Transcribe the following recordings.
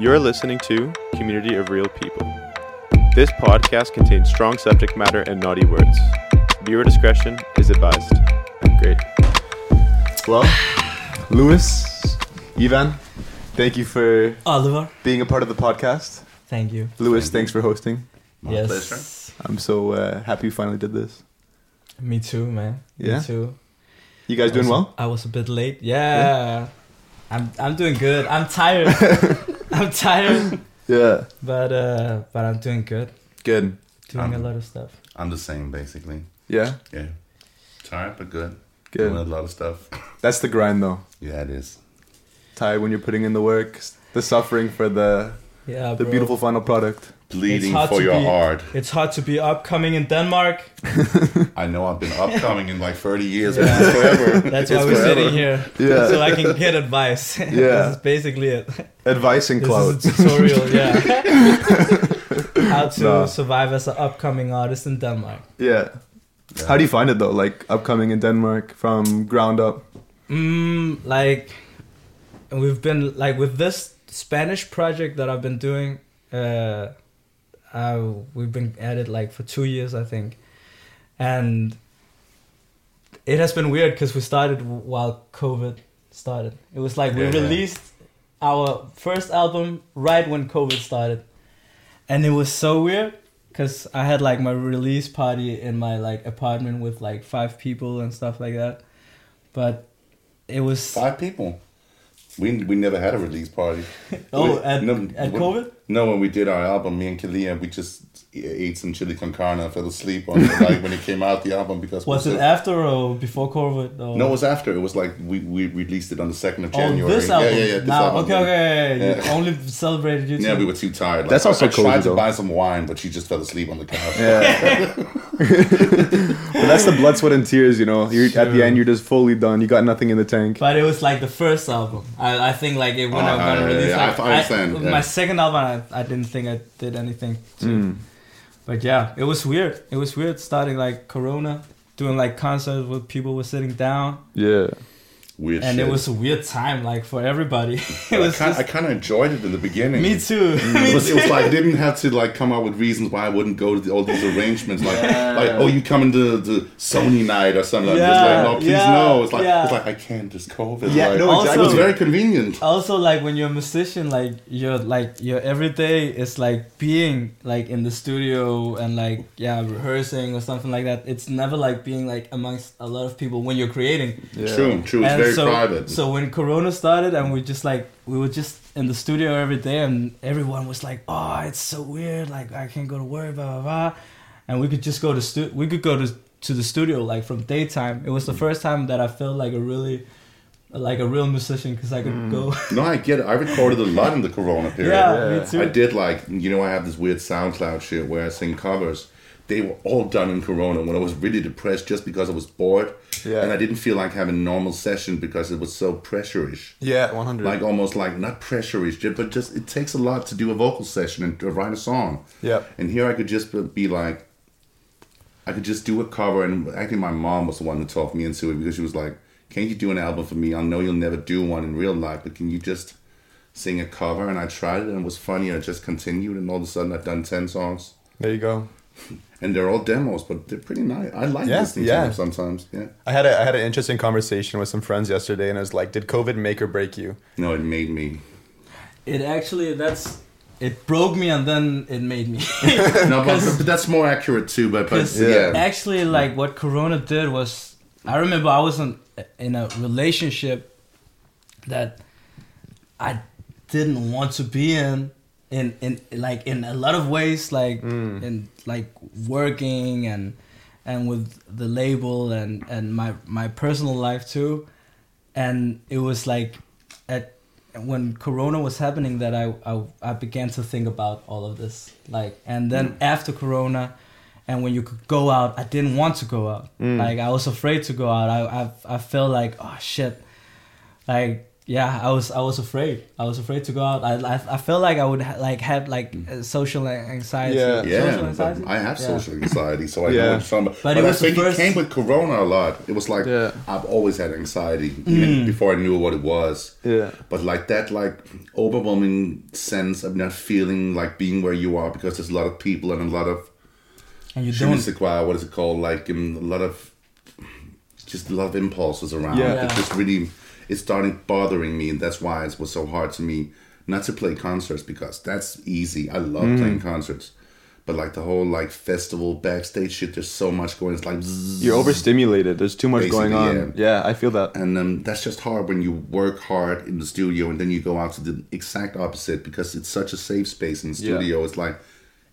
You're listening to Community of Real People. This podcast contains strong subject matter and naughty words. Viewer discretion is advised. Great. Well, Louis, Ivan, thank you for Oliver, being a part of the podcast. thank you. Louis, Thank you. thanks for hosting. My yes. pleasure. I'm so uh, happy you finally did this. Me too, man. Yeah? Me too. You guys I doing was- well? I was a bit late. Yeah. I'm I'm doing good. I'm tired. I'm tired, Yeah. but uh but I'm doing good. Good. Doing a Um, lot of stuff. I'm the same, basically. Yeah. Yeah. Tired, but good. Good. Doing a lot of stuff. That's the grind, though. Yeah, it is. Tired when you're putting in the work, the suffering for the Yeah, the bro. beautiful final product. Bleeding for your be- heart. It's hard to be upcoming in Denmark. I know I've been upcoming in like 30 years, Yeah. it's forever. That's It's why we're forever. sitting here. Yeah. so I can get advice. Yeah. this is basically it. Advice in is tutorial, yeah. How to No. survive as an upcoming artist in Denmark. Yeah. Yeah. How do you find it though? Like upcoming in Denmark from ground up. Mm, like we've been like with this Spanish project that I've been doing. Uh, uh, we've been at it like for two years, I think, and it has been weird because we started while COVID started. It was like we Yeah, yeah. released our first album right when COVID started, and it was so weird because I had like my release party in my like apartment with like five people and stuff like that, but it was Five people. We, we never had a release party. oh We- at, no, at we- COVID. No, when we did our album, me and Kaaliyah, we just ate some chili con carne and fell asleep on it, like when it came out, the album, because we Was it after or before COVID? Or? No, it was after. It was like we, we released it on the 2nd of Oh, January. this album. Yeah, yeah, yeah. This now, album. okay, okay. Yeah. You only celebrated YouTube. Yeah, we were too tired. Like, That's also I, I tried cozy, to buy some wine, but she just fell asleep on the couch. Yeah. Well, that's the blood, sweat, and tears. You know, you're at the end. You're just fully done. You got nothing in the tank. But it was like the first album. I, I think like it when Oh, I uh, got yeah, released. yeah, like, I understand, yeah. My second album, I, I didn't think I did anything. To. Mm. But yeah, it was weird. It was weird starting like Corona, doing like concerts where people were sitting down, Yeah. Weird and shit. it was a weird time like for everybody. it was I, kind, just, of enjoyed it in the beginning. me too. Mm. It me was, it was like I didn't have to like come up with reasons why I wouldn't go to the, all these arrangements like like oh you coming to the Sony night or something like oh, Yeah, just like no please yeah, no it's like yeah. it's like I can't just COVID Yeah, like, no, Also- it was very convenient also like when you're a musician like your like your everyday is like being like in the studio and like yeah rehearsing or something like that it's never like being like amongst a lot of people when you're creating Yeah. true true it's And very so, private so when corona started and we just like we were just in the studio every day and everyone was like oh it's so weird like i can't go to work blah blah blah and we could just go to stu- we could go to to the studio like from daytime it was the first time that i felt like a really like a real musician because i could Mm. go no I get it I recorded a lot in the Corona period yeah, Yeah. me too I did like you know I have this weird SoundCloud shit where I sing covers. They were all done in Corona when I was really depressed just because I was bored Yeah. and I didn't feel like having a normal session because it was so pressure-ish. Yeah. 100. Like almost like not pressure-ish, but just it takes a lot to do a vocal session and to write a song. yeah. And here I could just be- like, I could just do a cover, and actually my mom was the one who talked me into it because she was like, "Can't you do an album for me? I know you'll never do one in real life, but can you just sing a cover?" And I tried it, and it was funny. And I just continued, and all of a sudden I've done ten songs, There you go. and they're all demos, but they're pretty nice. I like Yeah, listening yeah. to them sometimes. Yeah, I had a I had an interesting conversation with some friends yesterday, and I was like, "Did COVID make or break you?" no, it made me. it actually that's it broke me and then it made me No, but, but that's more accurate too. But but 'Cause yeah, actually like what corona did was i remember i was in, in a relationship that i didn't want to be in in in like in a lot of ways like Mm. in like working and and with the label and and my my personal life too. And it was like at when corona was happening that I, I i began to think about all of this like and then after corona and when you could go out i didn't want to go out. Mm. like i was afraid to go out. I i, I felt like oh shit. Like yeah, I was I was afraid. I was afraid to go out. I I, I felt like I would ha- like have like uh, social anxiety. Yeah. Yeah, social anxiety. I have Yeah. social anxiety, so I Yeah. know some. But, it I was the think first- it came with Corona a lot. It was like Yeah. I've always had anxiety, even Mm. before I knew what it was. Yeah. But like that, like overwhelming sense of not feeling like being where you are because there's a lot of people and a lot of And you don't. sais quoi, what is it called? Like um, a lot of just a lot of impulses around. Yeah. It just really it started bothering me, and that's why it was so hard to me not to play concerts because that's easy. I love Mm. playing concerts. But like the whole like festival backstage shit, there's so much going. It's like zzz. You're overstimulated. There's too much going on. Basically, Yeah. I feel that. and um, that's just hard when you work hard in the studio and then you go out to the exact opposite because it's such a safe space in the Yeah. studio. It's like,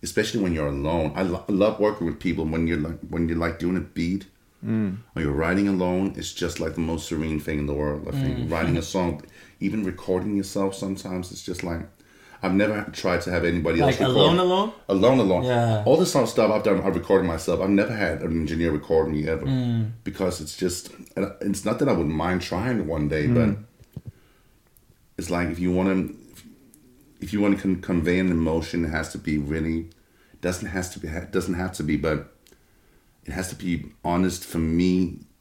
especially when you're alone. I, lo- I love working with people when you're like when you're like doing a beat Mm. or you're writing alone. It's just like the most serene thing in the world. I think mm. writing a song, even recording yourself sometimes, it's just like. I've never tried to have anybody Like else record. alone, alone. Alone, alone. Yeah. All this sort of stuff I've done, I've recorded myself. I've never had an engineer record me ever mm. because it's just. It's not that I wouldn't mind trying one day, but it's like if you want to, if you want to con- convey an emotion, it has to be really. Doesn't has to be. Doesn't have to be, but it has to be honest for me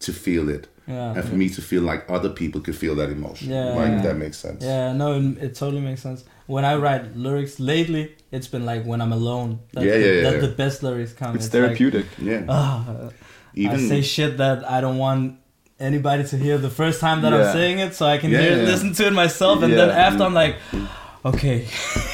to feel it, Yeah. and for me to feel like other people could feel that emotion. Yeah. like if that makes sense. Yeah, no, it, it totally makes sense. When I write lyrics lately, it's been like when I'm alone. That's Yeah, the, yeah, yeah, That's yeah. the best lyrics come. It's like, therapeutic. Yeah. ah, Even I say shit that I don't want anybody to hear the first time that Yeah. I'm saying it, so I can Yeah, hear, yeah. listen to it myself, and then after I'm like, okay,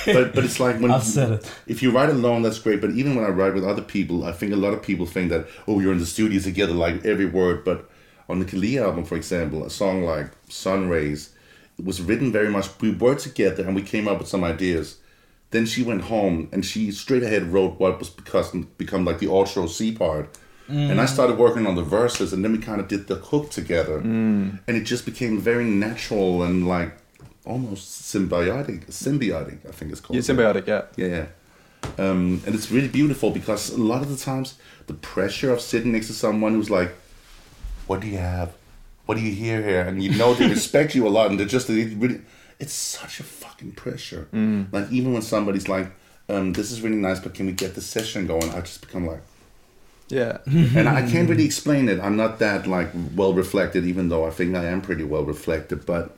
but but it's like when I've said it. if you write alone, that's great. But even when I write with other people, I think a lot of people think that oh, you're in the studio together, like every word. But on the Kali album, for example, a song like "Sun Rays" it was written very much. We were together and we came up with some ideas. Then she went home and she straight ahead wrote what was become become like the outro C part. And I mm. started working on the verses, and then we kind of did the hook together, mm. and it just became very natural and like almost symbiotic. Symbiotic, I think it's called. Yeah, symbiotic. Yeah. Yeah, yeah. Um, and it's really beautiful because a lot of the times the pressure of sitting next to someone who's like, "What do you have? What do you hear here?" and you know they respect you a lot, and they're just they really. It's such a fucking pressure. Like even when somebody's like, um, "This is really nice, but can we get the session going?" I just become like, Yeah. and I can't really explain it. I'm not that like well reflected, even though I think I am pretty well reflected. But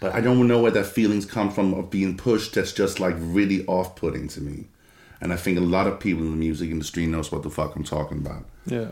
but I don't know where that feelings come from of being pushed. That's just like really off putting to me. And I think a lot of people in the music industry knows what the fuck I'm talking about, Yeah.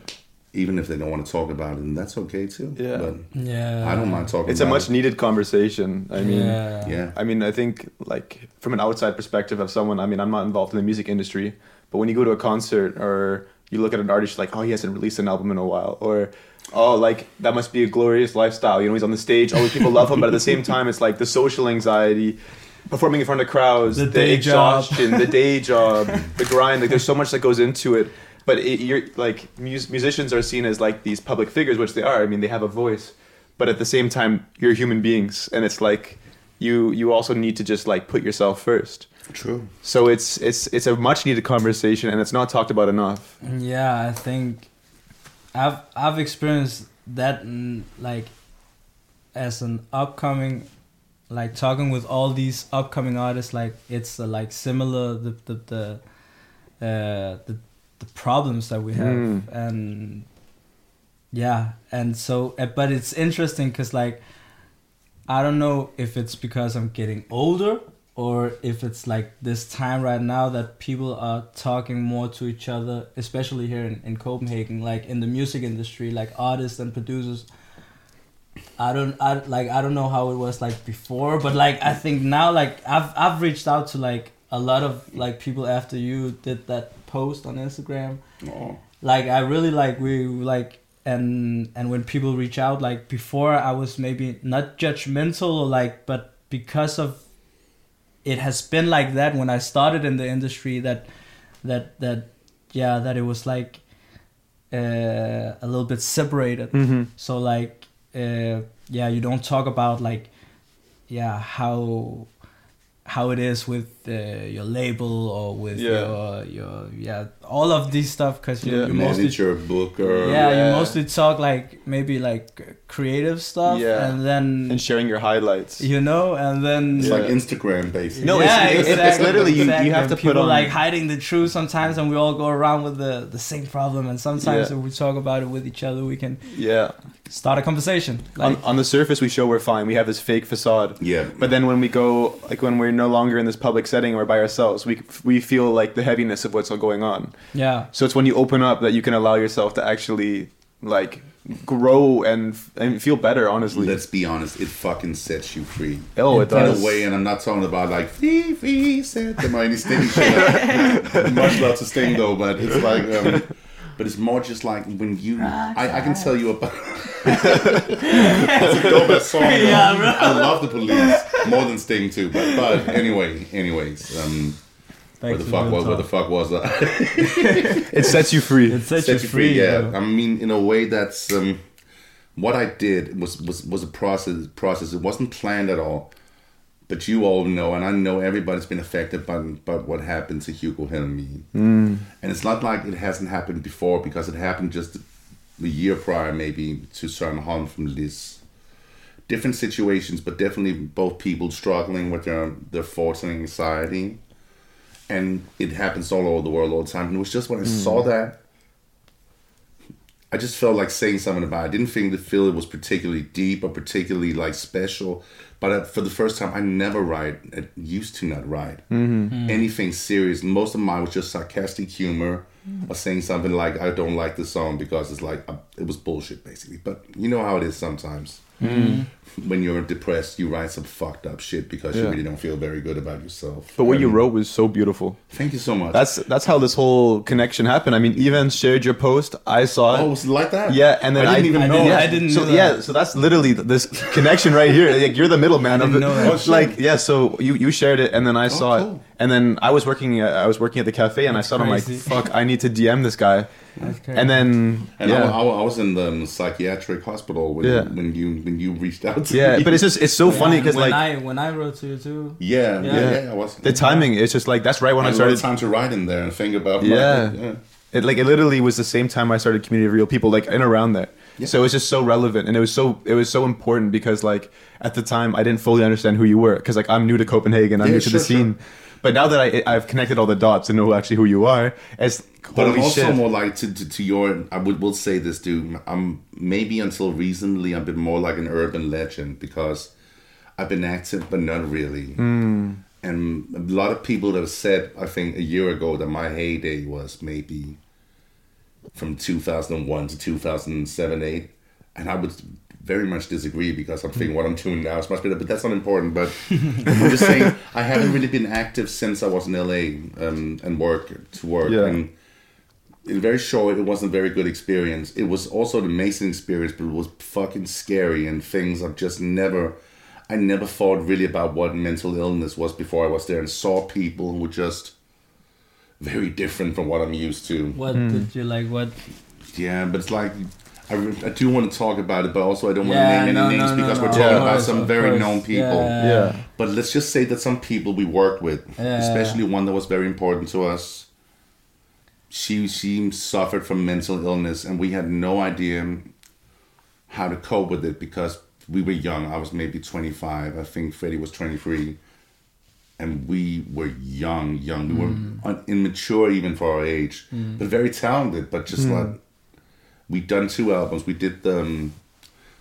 even if they don't want to talk about it, and that's okay too. Yeah. but Yeah, I don't mind talking. It's a much it. needed conversation. I mean, yeah, Yeah, I mean, I think like from an outside perspective of someone. I mean, I'm not involved in the music industry, but when you go to a concert or you look at an artist, like, oh, he hasn't released an album in a while, or oh, like that must be a glorious lifestyle. You know, he's on the stage, all these people love him, but at the same time, it's like the social anxiety. Performing in front of crowds, The the, day job. exhaustion, the day job, the grind. Like, there's so much that goes into it. But it, you're like mus- musicians are seen as like these public figures, which they are. I mean, they have a voice, but at the same time, you're human beings, and it's like you you also need to just like put yourself first. true. So it's it's it's a much needed conversation, and it's not talked about enough. Yeah, I think I've I've experienced that like as an upcoming like talking with all these upcoming artists like it's uh, like similar the the the uh the, the problems that we have Mm. and yeah and so uh, but it's interesting because like i don't know if it's because i'm getting older or if it's like this time right now that people are talking more to each other especially here in, in copenhagen like in the music industry like artists and producers i don't i like i don't know how it was like before but like i think now like i've i've reached out to like a lot of like people after you did that post on instagram. Oh, like i really like we like and and when people reach out like before i was maybe not judgmental or like but because of it has been like that when i started in the industry that that that yeah that it was like uh, a little bit separated Mm-hmm. so like uh, yeah you don't talk about like yeah how how it is with uh, your label or with Yeah. your your yeah all of these stuff because you, Yeah. you mostly Manager, booker. yeah, you mostly talk like maybe like creative stuff Yeah. and then and sharing your highlights. you know and then It's Yeah. like Instagram, basically. No, it's- it's- it's literally you- you have to People put on- like hiding the truth sometimes, and we all go around with the the same problem. And sometimes Yeah. if we talk about it with each other, we can Yeah. start a conversation. On, Like, on the surface, we show we're fine. We have this fake facade. Yeah. But then when we go, like when we're no longer in this public setting or by ourselves, we we feel like the heaviness of what's all going on. yeah, So it's when you open up that you can allow yourself to actually like grow and and feel better. Honestly. Let's be honest, it fucking sets you free. oh, it In In a way, and I'm not talking about like Fifi said the mighty Sting. Much love to Sting though, but it's like, um, but it's more just like when you. I, I can tell you about. That's a dope ass song. though. I love the police more than Sting too, but but anyway, anyways, um, where the fuck real was where the fuck was I? It sets you free. It sets, set you free. yeah. though. I mean, in a way, that's um, what I did was was was a process. Process. It wasn't planned at all. But you all know, and I know everybody's been affected by, by what happened to Hugo Helmig. Mm. And it's not like it hasn't happened before because it happened just a year prior, maybe, to Søren Holm from Liz. Different situations, but definitely both people struggling with their, their thoughts and anxiety. And it happens all over the world all the time. And it was just when I saw that, I just felt like saying something about it. I didn't think the feel it was particularly deep or particularly like special. But uh, for the first time, I never write. I used to not write anything serious. Most of mine was just sarcastic humor or saying something like "I don't like the song" because it's like uh, it was bullshit, basically. But you know how it is sometimes. Mm. When you're depressed, you write some fucked up shit because you really don't feel very good about yourself. But what you wrote was so beautiful. Thank you so much. That's that's how this whole connection happened. I mean, Ivan shared your post. I saw it. oh, was it like that? Yeah, and then I didn't even I know. didn't- yeah, I didn't so know yeah, so that's literally this connection right here. Like you're the middleman of didn't it. know that. Oh, shit. like yeah, so you you shared it, and then I oh, saw cool. it, and then I was working. uh, I was working at the cafe, and I saw it. I'm like, crazy. fuck, I need to DM this guy, and then And yeah. I, I, I was in the um, psychiatric hospital when, Yeah. when you when you reached out to yeah, me. but it's just it's so funny because like I when I wrote to you too. yeah, yeah, Yeah. yeah, I was the timing. It's just like that's right when I I had a lot of started. time to write in there and think about my- Yeah. yeah. It like it literally was the same time I started Community of Real People, like in around there. Yeah. So it was just so relevant, and it was so it was so important because like at the time I didn't fully understand who you were because like I'm new to Copenhagen, I'm Yeah, new to the sure, scene. But now that I I've connected all the dots and know actually who you are, it's But I'm also shit. more like to, to, to your. I would will say this, dude. I'm maybe until recently I've been more like an urban legend because I've been active, but not really. Hmm. And a lot of people have said, I think a year ago, that my heyday was maybe from 2001 to 2007, 8. And I would very much disagree because I'm thinking what I'm doing now is much better, but that's not important. But I'm just saying, I haven't really been active since I was in LA um, and work to work. Yeah. And in very short, it wasn't a very good experience. It was also an amazing experience, but it was fucking scary and things I've just never. I never thought really about what mental illness was before I was there and saw people who were just very different from what I'm used to. What Hmm. did you like? What? Yeah, but it's like I, I do want to talk about it, but also I don't want Yeah, to name no, any names no, no, because no, we're of talking about some very course. known people. Yeah. yeah, But let's just say that some people we worked with, Yeah. especially one that was very important to us, she she suffered from mental illness, and we had no idea how to cope with it because we were young. I was maybe twenty five. I think Freddie was twenty three, and we were young, young. We were mm. un- immature even for our age, mm. but very talented. But just mm. like we'd done two albums. We did them.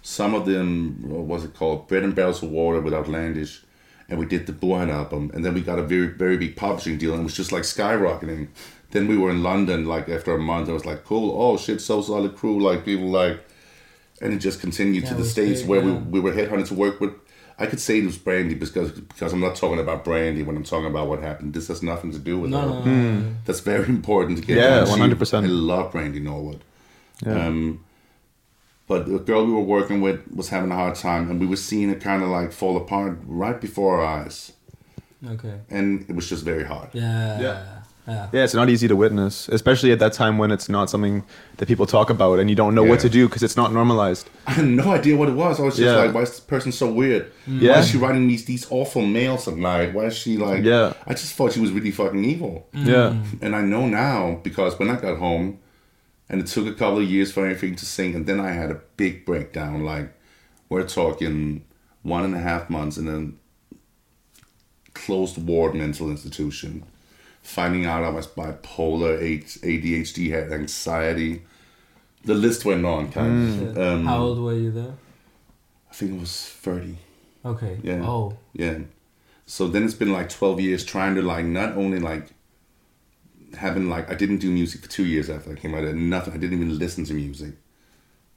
Some of them, what was it called? Bread and Barrels of Water with Outlandish. And we did the Burhan album. And then we got a very, very big publishing deal. And it was just like skyrocketing. Then we were in London, like after a month. I was like, cool. Oh, shit, so solid crew. Like, people like. And it just continued Yeah, to the States big, where yeah. we, we were headhunted to work with. I could say it was Brandy because because I'm not talking about Brandy when I'm talking about what happened. This has nothing to do with No, her. no, no, no. That's very important to get. Yeah, 100%. I love Brandy Norwood. Yeah. Um, but the girl we were working with was having a hard time, and we were seeing it kind of like fall apart right before our eyes, Okay. and it was just very hard. Yeah. Yeah. Yeah. Yeah, it's not easy to witness, especially at that time when it's not something that people talk about and you don't know what to do because it's not normalized. I had no idea what it was. I was just Yeah. like, why is this person so weird? Why Yeah. is she writing these these awful mails at night? Why is she like? Yeah. I just thought she was really fucking evil. Yeah. And I know now because when I got home, and it took a couple of years for everything to sink, and then I had a big breakdown. Like we're talking one and a half months in a closed ward mental institution, finding out I was bipolar, ADHD, had anxiety. The list went on, kind of. Um, How old were you there? I think it was thirty. Okay. Yeah. Oh. Yeah. So then it's been like 12 years trying to like not only like having like I didn't do music for two years after I came out. I nothing. I didn't even listen to music.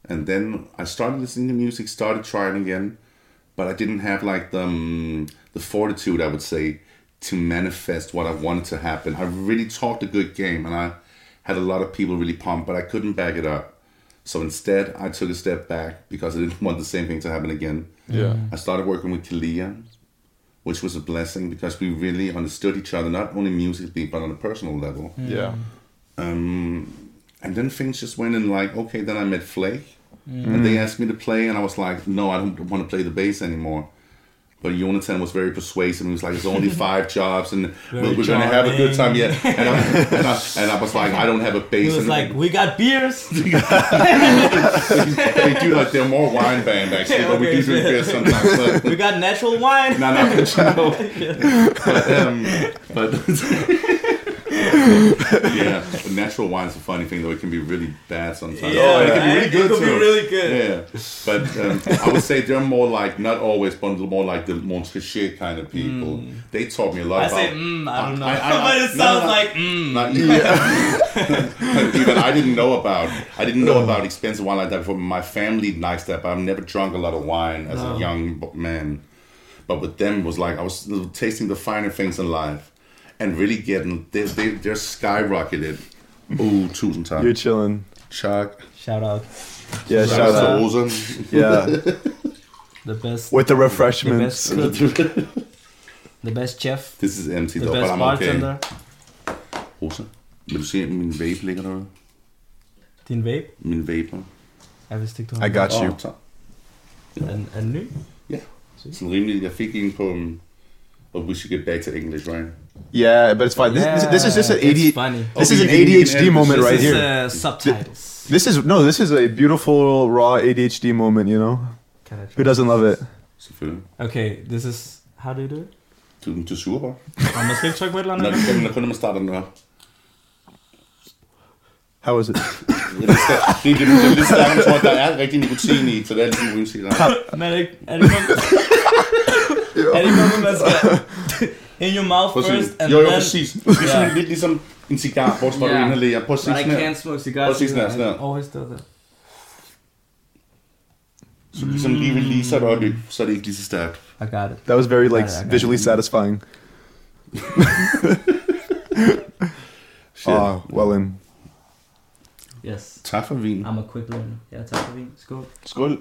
And then I started listening to music, started trying again, but I didn't have like the um, the fortitude I would say to manifest what I wanted to happen. I really talked a good game, and I had a lot of people really pumped, but I couldn't back it up. So instead, I took a step back because I didn't want the same thing to happen again. Yeah. I started working with Kaaliyah, which was a blessing because we really understood each other, not only musically, but on a personal level. Yeah. Um, and then things just went in like, okay, then I met Phlake. And they asked me to play, and I was like, no, I don't want to play the bass anymore. But Jonathan was very persuasive. He was like, "It's only five jobs, and we're, Very we're gonna have a good time." Yeah, and I, and, I, and I was like, "I don't have a base." He was and like, "We got beers." they do like they're more wine band actually, but we do drink beer sometimes. But, we got natural wine. no, no, but, um, but yeah, natural wine is a funny thing though. It can be really bad sometimes. Yeah, oh, and it can be man. really It good could be really good. Yeah, but um, I would say they're more like not always, but more like the Montreal kind of people. They taught me a lot I about. say, mm, I don't know, I- I- but it sounds no. like, mm. Not even, even I didn't know about. I didn't know about expensive wine like that before. My family likes that, but I've never drunk a lot of wine as No. a young man. But with them it was like I was tasting the finer things in life, and really getting they they they're skyrocketed. Ooh, tusind tak. You're chilling. Chuck. Shout out, Yeah, Shout shout out. Rosen. Yeah. the best, With the the refreshments. best cook, the best chef, This is empty the though, but best I'm okay. bartender. Rosa, vil du se min vape ligger derude? Din vape? Min vape. Jeg vidste ikke, du I got you. Åh, tak. En, en ny? Sådan rimelig, jeg fik en på, um, but we should get back to English, right? Yeah, but it's fine. This, this, this is just an ADHD. This Okay, is an you can- you can ADHD moment right here. uh, subtitles. This is no. This is a beautiful raw ADHD moment. You know, Can I who doesn't love it? Selvfølgelig. Okay, this is... How do you do it? Du, du er sur på? Og man skal ikke trykke på et eller Når, andet? når kun når man starter den op. How was it? Det er lidt stærkt. Det er det, det er lidt stærkt, jeg tror, at der er rigtig nikotin i, så det er ligesom uden cigaret. Men er det ikke... Er det ikke noget, er det ikke noget, man skal... In your mouth Prøv first, and Jo, jo, then... præcis. Ligesom, Ja. Lidt ligesom en cigar, at du Ja. inhalerer. Prøv at se I sådan her. can't smoke Prøv cigars. at se sådan her, sådan her. I always do that. Så ligesom lige releaser det øjeblik, så er det ikke lige så stærkt. I got it. That was very like Yeah, I visually it. satisfying. Shit. Ah, well in. Yes. Tak for vin. I'm a quick learner. Ja, tak for vin. Skål. Skål.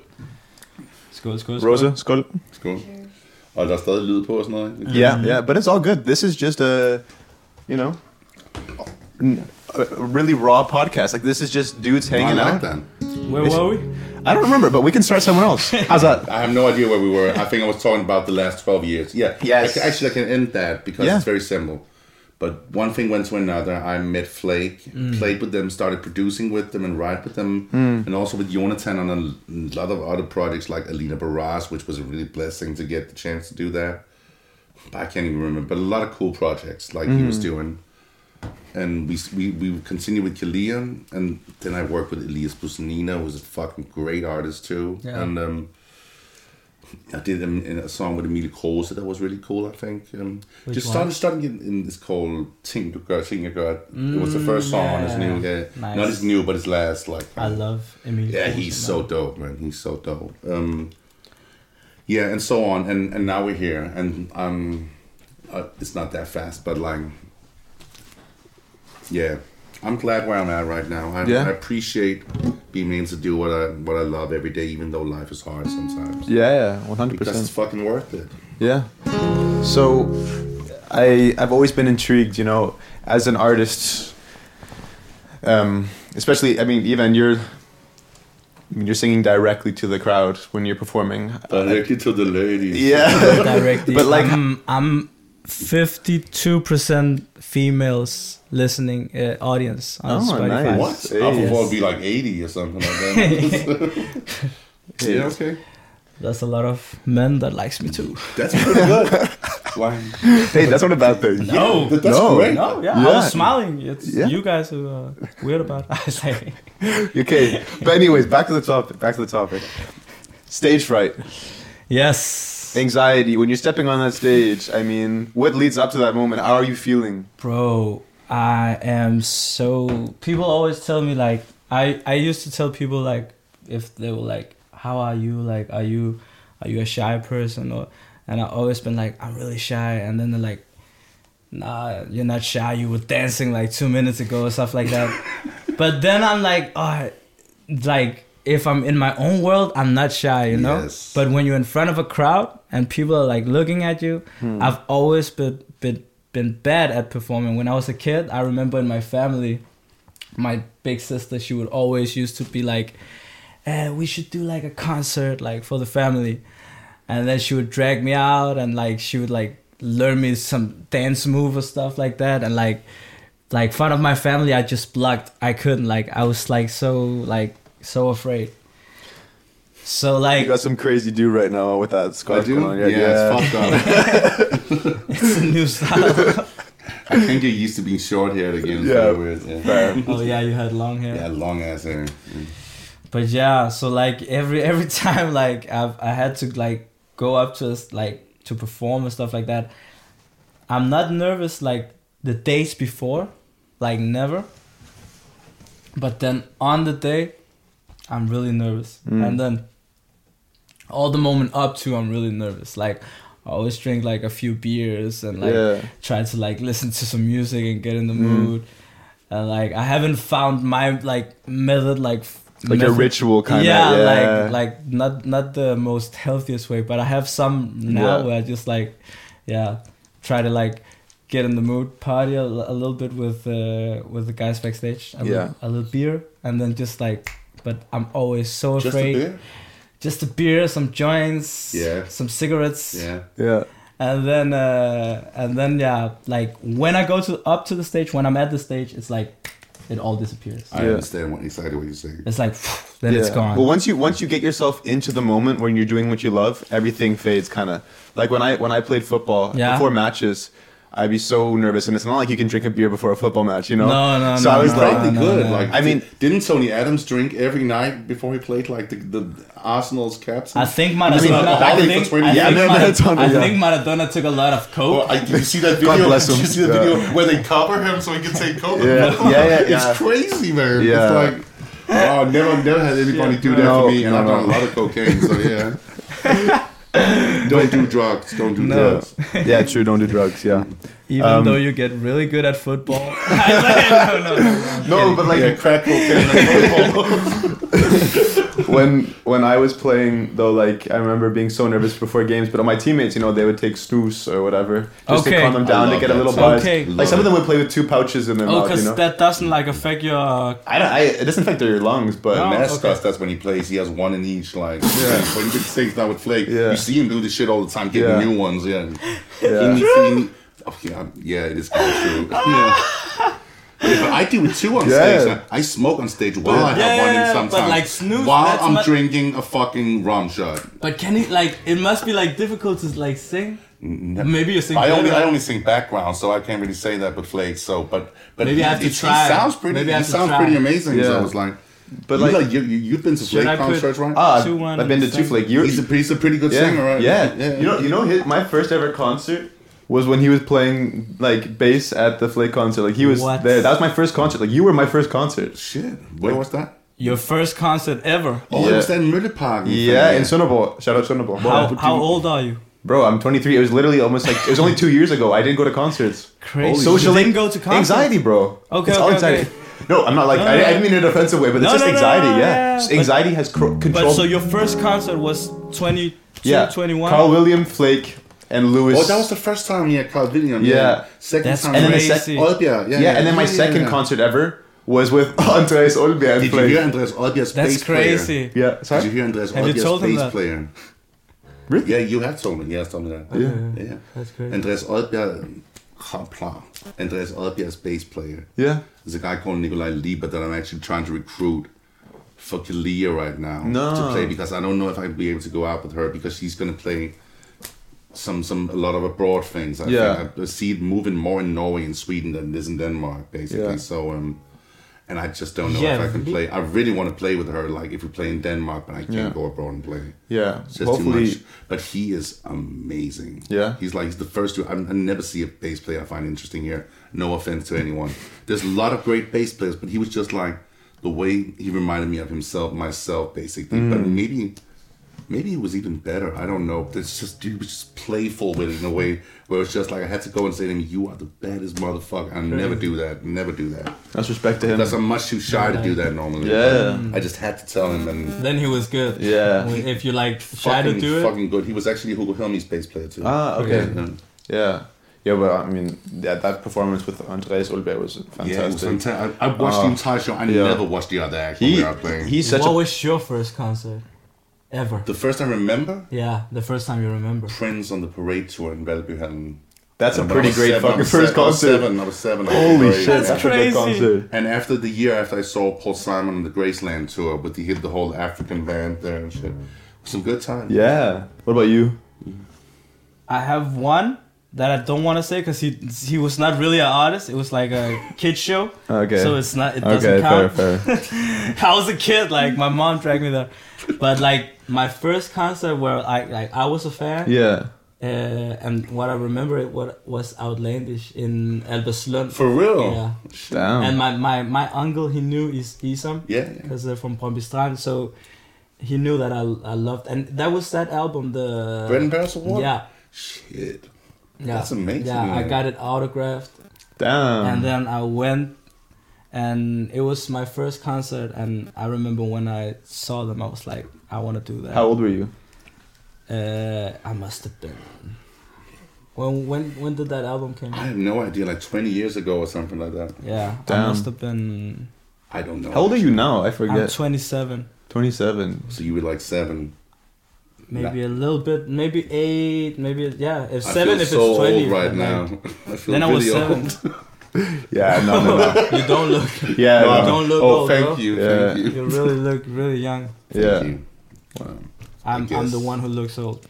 Skål, skål, skål. Rosa, skål. Skål. Og der er stadig lyd på og sådan noget. ikke? Yeah, yeah, but it's all good. This is just a, you know, n- a a really raw podcast. Like this is just dudes hanging like out. that. Where It's- were we? I don't remember, but we can start somewhere else. How's that? I have no idea where we were. I think I was talking about the last 12 years. Yeah. Yes. I actually, I can end that because Yeah. it's very simple. But one thing went to another. I met Phlake, mm. played with them, started producing with them and write with them, mm. and also with Jonathan on a lot of other projects like Alina Baraz, which was a really blessing to get the chance to do that. But I can't even remember. But a lot of cool projects like he was mm. doing. And we, we we continue with Kaaliyah, and then I worked with Elias Boussnina, who's a fucking great artist too. Yeah. And um, I did um, in a song with Emilie Krause that was really cool. I think. Um, just started starting in, in this called "Ting Du Gør, Ting Gør." it was the first song on his Mm, new, yeah, Nice. not his new, but his last. Like, I love Emil. yeah, he's so dope, man. He's so dope. Um, yeah, and so on, and and now we're here, and um, uh, it's not that fast, but like, yeah, I'm glad where I'm at right now. I, Yeah. I appreciate being able to do what I what I love every day, even though life is hard sometimes. Yeah, yeah, one hundred Because it's fucking worth it. Yeah. So, I I've always been intrigued, you know, as an artist. Um, especially, I mean, even you're. I mean, you're singing directly to the crowd when you're performing. Directly to the ladies. Yeah, directly. But, like- I'm, I'm 52% females listening uh, audience on Oh, Spotify. nice. What? Hey. I thought Yes. it'd be like 80 or something like that. yeah, okay. There's a lot of men that likes me too. That's pretty good. like, hey, that's not a bad thing. No, that- that's No. great. no, yeah, Yeah. I was smiling. It's Yeah. you guys who are weird about. It. I was like, Okay, but anyways, back to the topic. Back to the topic. Stage fright, yes, anxiety. When you're stepping on that stage, I mean, what leads up to that moment? How are you feeling? bro. I am so. People always tell me like I. I used to tell people like if they were like, "How are you? Like, are you, are you a shy person?" Or and I always been like, "I'm really shy," and then they're like, "Nah, you're not shy. You were dancing like two minutes ago or stuff like that." but then I'm like, oh, like if I'm in my own world, I'm not shy, you know. Yes. But when you're in front of a crowd and people are like looking at you, I've always been been been bad at performing. When I was a kid, I remember in my family, my big sister, she would always used to be like, eh, "We should do like a concert like for the family," and then she would drag me out and like she would like learn me some dance move or stuff like that, and like like front of my family, I just blocked. I couldn't like I was like so like so afraid. So like You got some crazy dude right now with that I scarf do? going on. Yeah, it's fucked up. it's a new style. I think you're used to being short haired again. Yeah. weird. Yeah. Oh yeah, you had long hair. Yeah, long ass hair. but yeah so like every every time like I've, i had to like go up to us like to perform and stuff like that i'm not nervous like the days before like never but then on the day i'm really nervous Mm. and then all the moment up to i'm really nervous like i always drink like a few beers and like yeah. try to like listen to some music and get in the Mm. mood and like i haven't found my like method like Like a ritual kind of. yeah, Yeah, like like not not the most healthiest way but i have some now Yeah. where i just like yeah try to like get in the mood party a, a little bit with uh with the guys backstage a, Yeah. little, a little beer and then just like but i'm always so Just a afraid beer? just a beer some joints Yeah. some cigarettes Yeah. yeah. and then uh and then yeah like when i go to up to the stage when i'm at the stage it's like it all disappears I Yeah. understand what exactly what you're saying. it's like then it's gone Well, once you once you get yourself into the moment when you're doing what you love, everything fades kind of. Like when I when I played football Yeah. before matches, I'd be so nervous, and it's not like you can drink a beer before a football match, you know. No, no, So no, I was no, like, Probably no, good. no. Like I mean- didn't Tony Adams drink every night before he played like the, the Arsenal's caps? I think Maradona. I, I mean, think, for 20 I, years. think, Yeah, Maradona, I think Maradona took a lot of coke. Oh, I, did you see that God video? bless Did you see the Yeah. video where they cover him so he can take coke? Yeah, yeah, yeah, It's crazy, man. Yeah. It's like, oh, never, never had anybody do that No, for me, and no, I've done no. a lot of cocaine, so yeah. don't do drugs. Don't do No. drugs. yeah, true. Don't do drugs. Yeah. Even Um, though you get really good at football. no, no, no. No, but like yeah, crack cocaine. and football. when when I was playing though, like I remember being so nervous before games, but on my teammates, you know, they would take snus or whatever just to calm them down to love get a that little buzz. Okay. Like some of them would play with two pouches in their Oh, mouth, you because know. that doesn't like affect your. I don't. I, it doesn't affect your lungs, but No. Mass okay. That's when he plays. He has one in each, like, yeah. But he sings now with Phlake. Yeah. You see him do this shit all the time, getting Yeah. new ones, yeah. Yeah. He needs- he need- oh, yeah, yeah, it is kind of true. yeah. Yeah, but I do it too on Yeah. stage. I smoke on stage while I have Yeah, one in yeah, sometimes. but, like, snus, while I'm mu- drinking a fucking rum shot. But can he like? It must be like difficult to like sing. Maybe you sing. I only better. I only sing background, so I can't really say that. But Phlake, so but but Maybe I have to he, try. He sounds pretty. Maybe I he sounds try. pretty amazing. So Yeah. I was like, But you like- like you, you you've been to Should Phlake I put- concerts, right? Ah, I've been to two. Phlake. You're, he's a he's a pretty good yeah, singer, right? Yeah. You know, you know, his, my first ever concert was when he was playing like bass at the Phlake concert. Like he was What? there. That was my first concert. Like you were my first concert. Shit, where was that? Your first concert ever. Oh, Yeah. it was that in Mølleparken. Yeah, in Sønderborg. Shout out Sønderborg. How, how old are you? Bro, I'm 23. It was literally almost like it was only two years ago. I didn't go to concerts. Crazy. Social you didn't go to concerts. Anxiety, bro. Okay, it's all anxiety. okay. No, I'm not like No, I, no. I didn't mean it in an offensive way, but No, it's just no, no, anxiety. no, yeah, yeah, Just but- anxiety has cr- control. But so your first concert was 22, yeah, 21. Carl William Phlake, and Louis. Oh, that was the first time, yeah, Carl William. Yeah. Second That's time. And then the crazy. sec- Odbjerg, yeah, yeah, yeah. and then my second yeah. concert ever was with Andres Odbjerg. and Did you hear Andreas Odbjerg's That's bass player? crazy. Yeah, Did you hear Andreas Have you Odbjerg's told him bass that? player? Really? Yeah, you have told me. Yes, told me that. Okay. Yeah, yeah. That's crazy. Andres Odbjerg, Hopla. Andreas Odbjerg's bass player. Yeah. There's a guy called Nikolai Lieber that I'm actually trying to recruit for Kaaliyah right now No. to play because I don't know if I'll be able to go out with her because she's gonna play some some a lot of abroad things. I Yeah. think I see it moving more in Norway and Sweden than it is in Denmark, basically. Yeah. So um and I just don't know Yeah, if I can play. I really want to play with her, like if we play in Denmark, but I can't Yeah. go abroad and play. Yeah. It's just too much. But he is amazing. Yeah. He's like he's the first to. I, I never see a bass player I find interesting here. No offense to anyone. There's a lot of great bass players, but he was just like the way he reminded me of himself, myself, basically. But Mm. maybe, maybe it was even better. I don't know. It's just he was just playful with it in a way where it's just like I had to go and say to him, "You are the baddest motherfucker." I never do that. Never do that. That's respect to him. Because I'm much too shy to do that normally. Yeah. But I just had to tell him and. Then he was good. Yeah. If you like shy to do it. fucking good. He was actually Hugo Helmig's bass player too. Ah, okay. Yeah. Yeah. Yeah, but I mean, that, that performance with Andreas Odbjerg was Yeah, was fantastic. fantastic. I, I watched the Uh, entire show. I yeah. never watched the other act when he, we were playing. he's such what a was your first concert ever? the first time I remember, yeah, the first time you remember. Prince on the parade tour in Valbyhallen. that's a And I pretty great seven- fucking first se- I was concert. Seven, I was seven. I Holy shit, That's that's a good crazy. concert. And after the year after I saw Paul Simon on the Graceland tour, with he hit the whole African band there and shit, some good time. Yeah. What about you? I have one that I don't want to say because he he was not really an artist. It was like a kid show. Okay. So it's not. It doesn't okay, fair, count. fair. I was a kid. Like my mom dragged me there, but like my first concert where I like I was a fan. Yeah. Uh, and what I remember it what was outlandish in Albertslund. For real? Yeah. Damn. And my, my, my uncle he knew is Isam Yeah, yeah. because they're from Pompistrand, so he knew that I I loved and that was that album the Bread and Barrels of Water? Yeah. Shit. Yeah. That's amazing, Yeah, I got it autographed Damn. and then I went and it was my first concert and I remember when I saw them I was like I want to do that. How old were you? Uh, I must have been. When when when did that album came I have no idea, like 20 years ago or something like that. Yeah, I Damn. must have been. I don't know. How old are you now? I I'm forget. 27, 27. So you were like seven. Maybe a little bit, maybe eight, maybe yeah. If I seven, feel if so it's 20 old right now. I feel Then I was really seven. old. Yeah, no, no, no. you don't look. Yeah, No, no. You don't look oh, old, thank bro. you, Yeah. thank you. You really look really young. Thank Yeah. you. Wow. I'm I'm the one who looks old.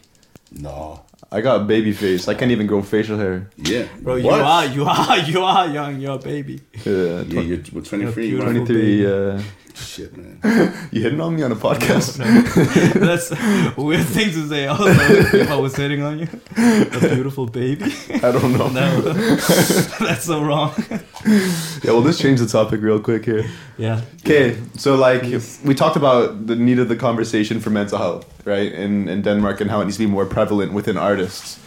No. I got a baby face. I can't even grow facial hair. Yeah. Bro, you are you are you are young. You're a baby. Yeah, Yeah, you're, we're 23. You're right? beautiful. 23. Shit, man. you hitting on me on a podcast? That's a weird thing to say. Also, if I was hitting on you, a beautiful baby. I don't know. No, that's so wrong. Yeah, well, let's change the topic real quick here. Yeah. Okay, so like we talked about the need of the conversation for mental health, right? In in Denmark and how it needs to be more prevalent within artists.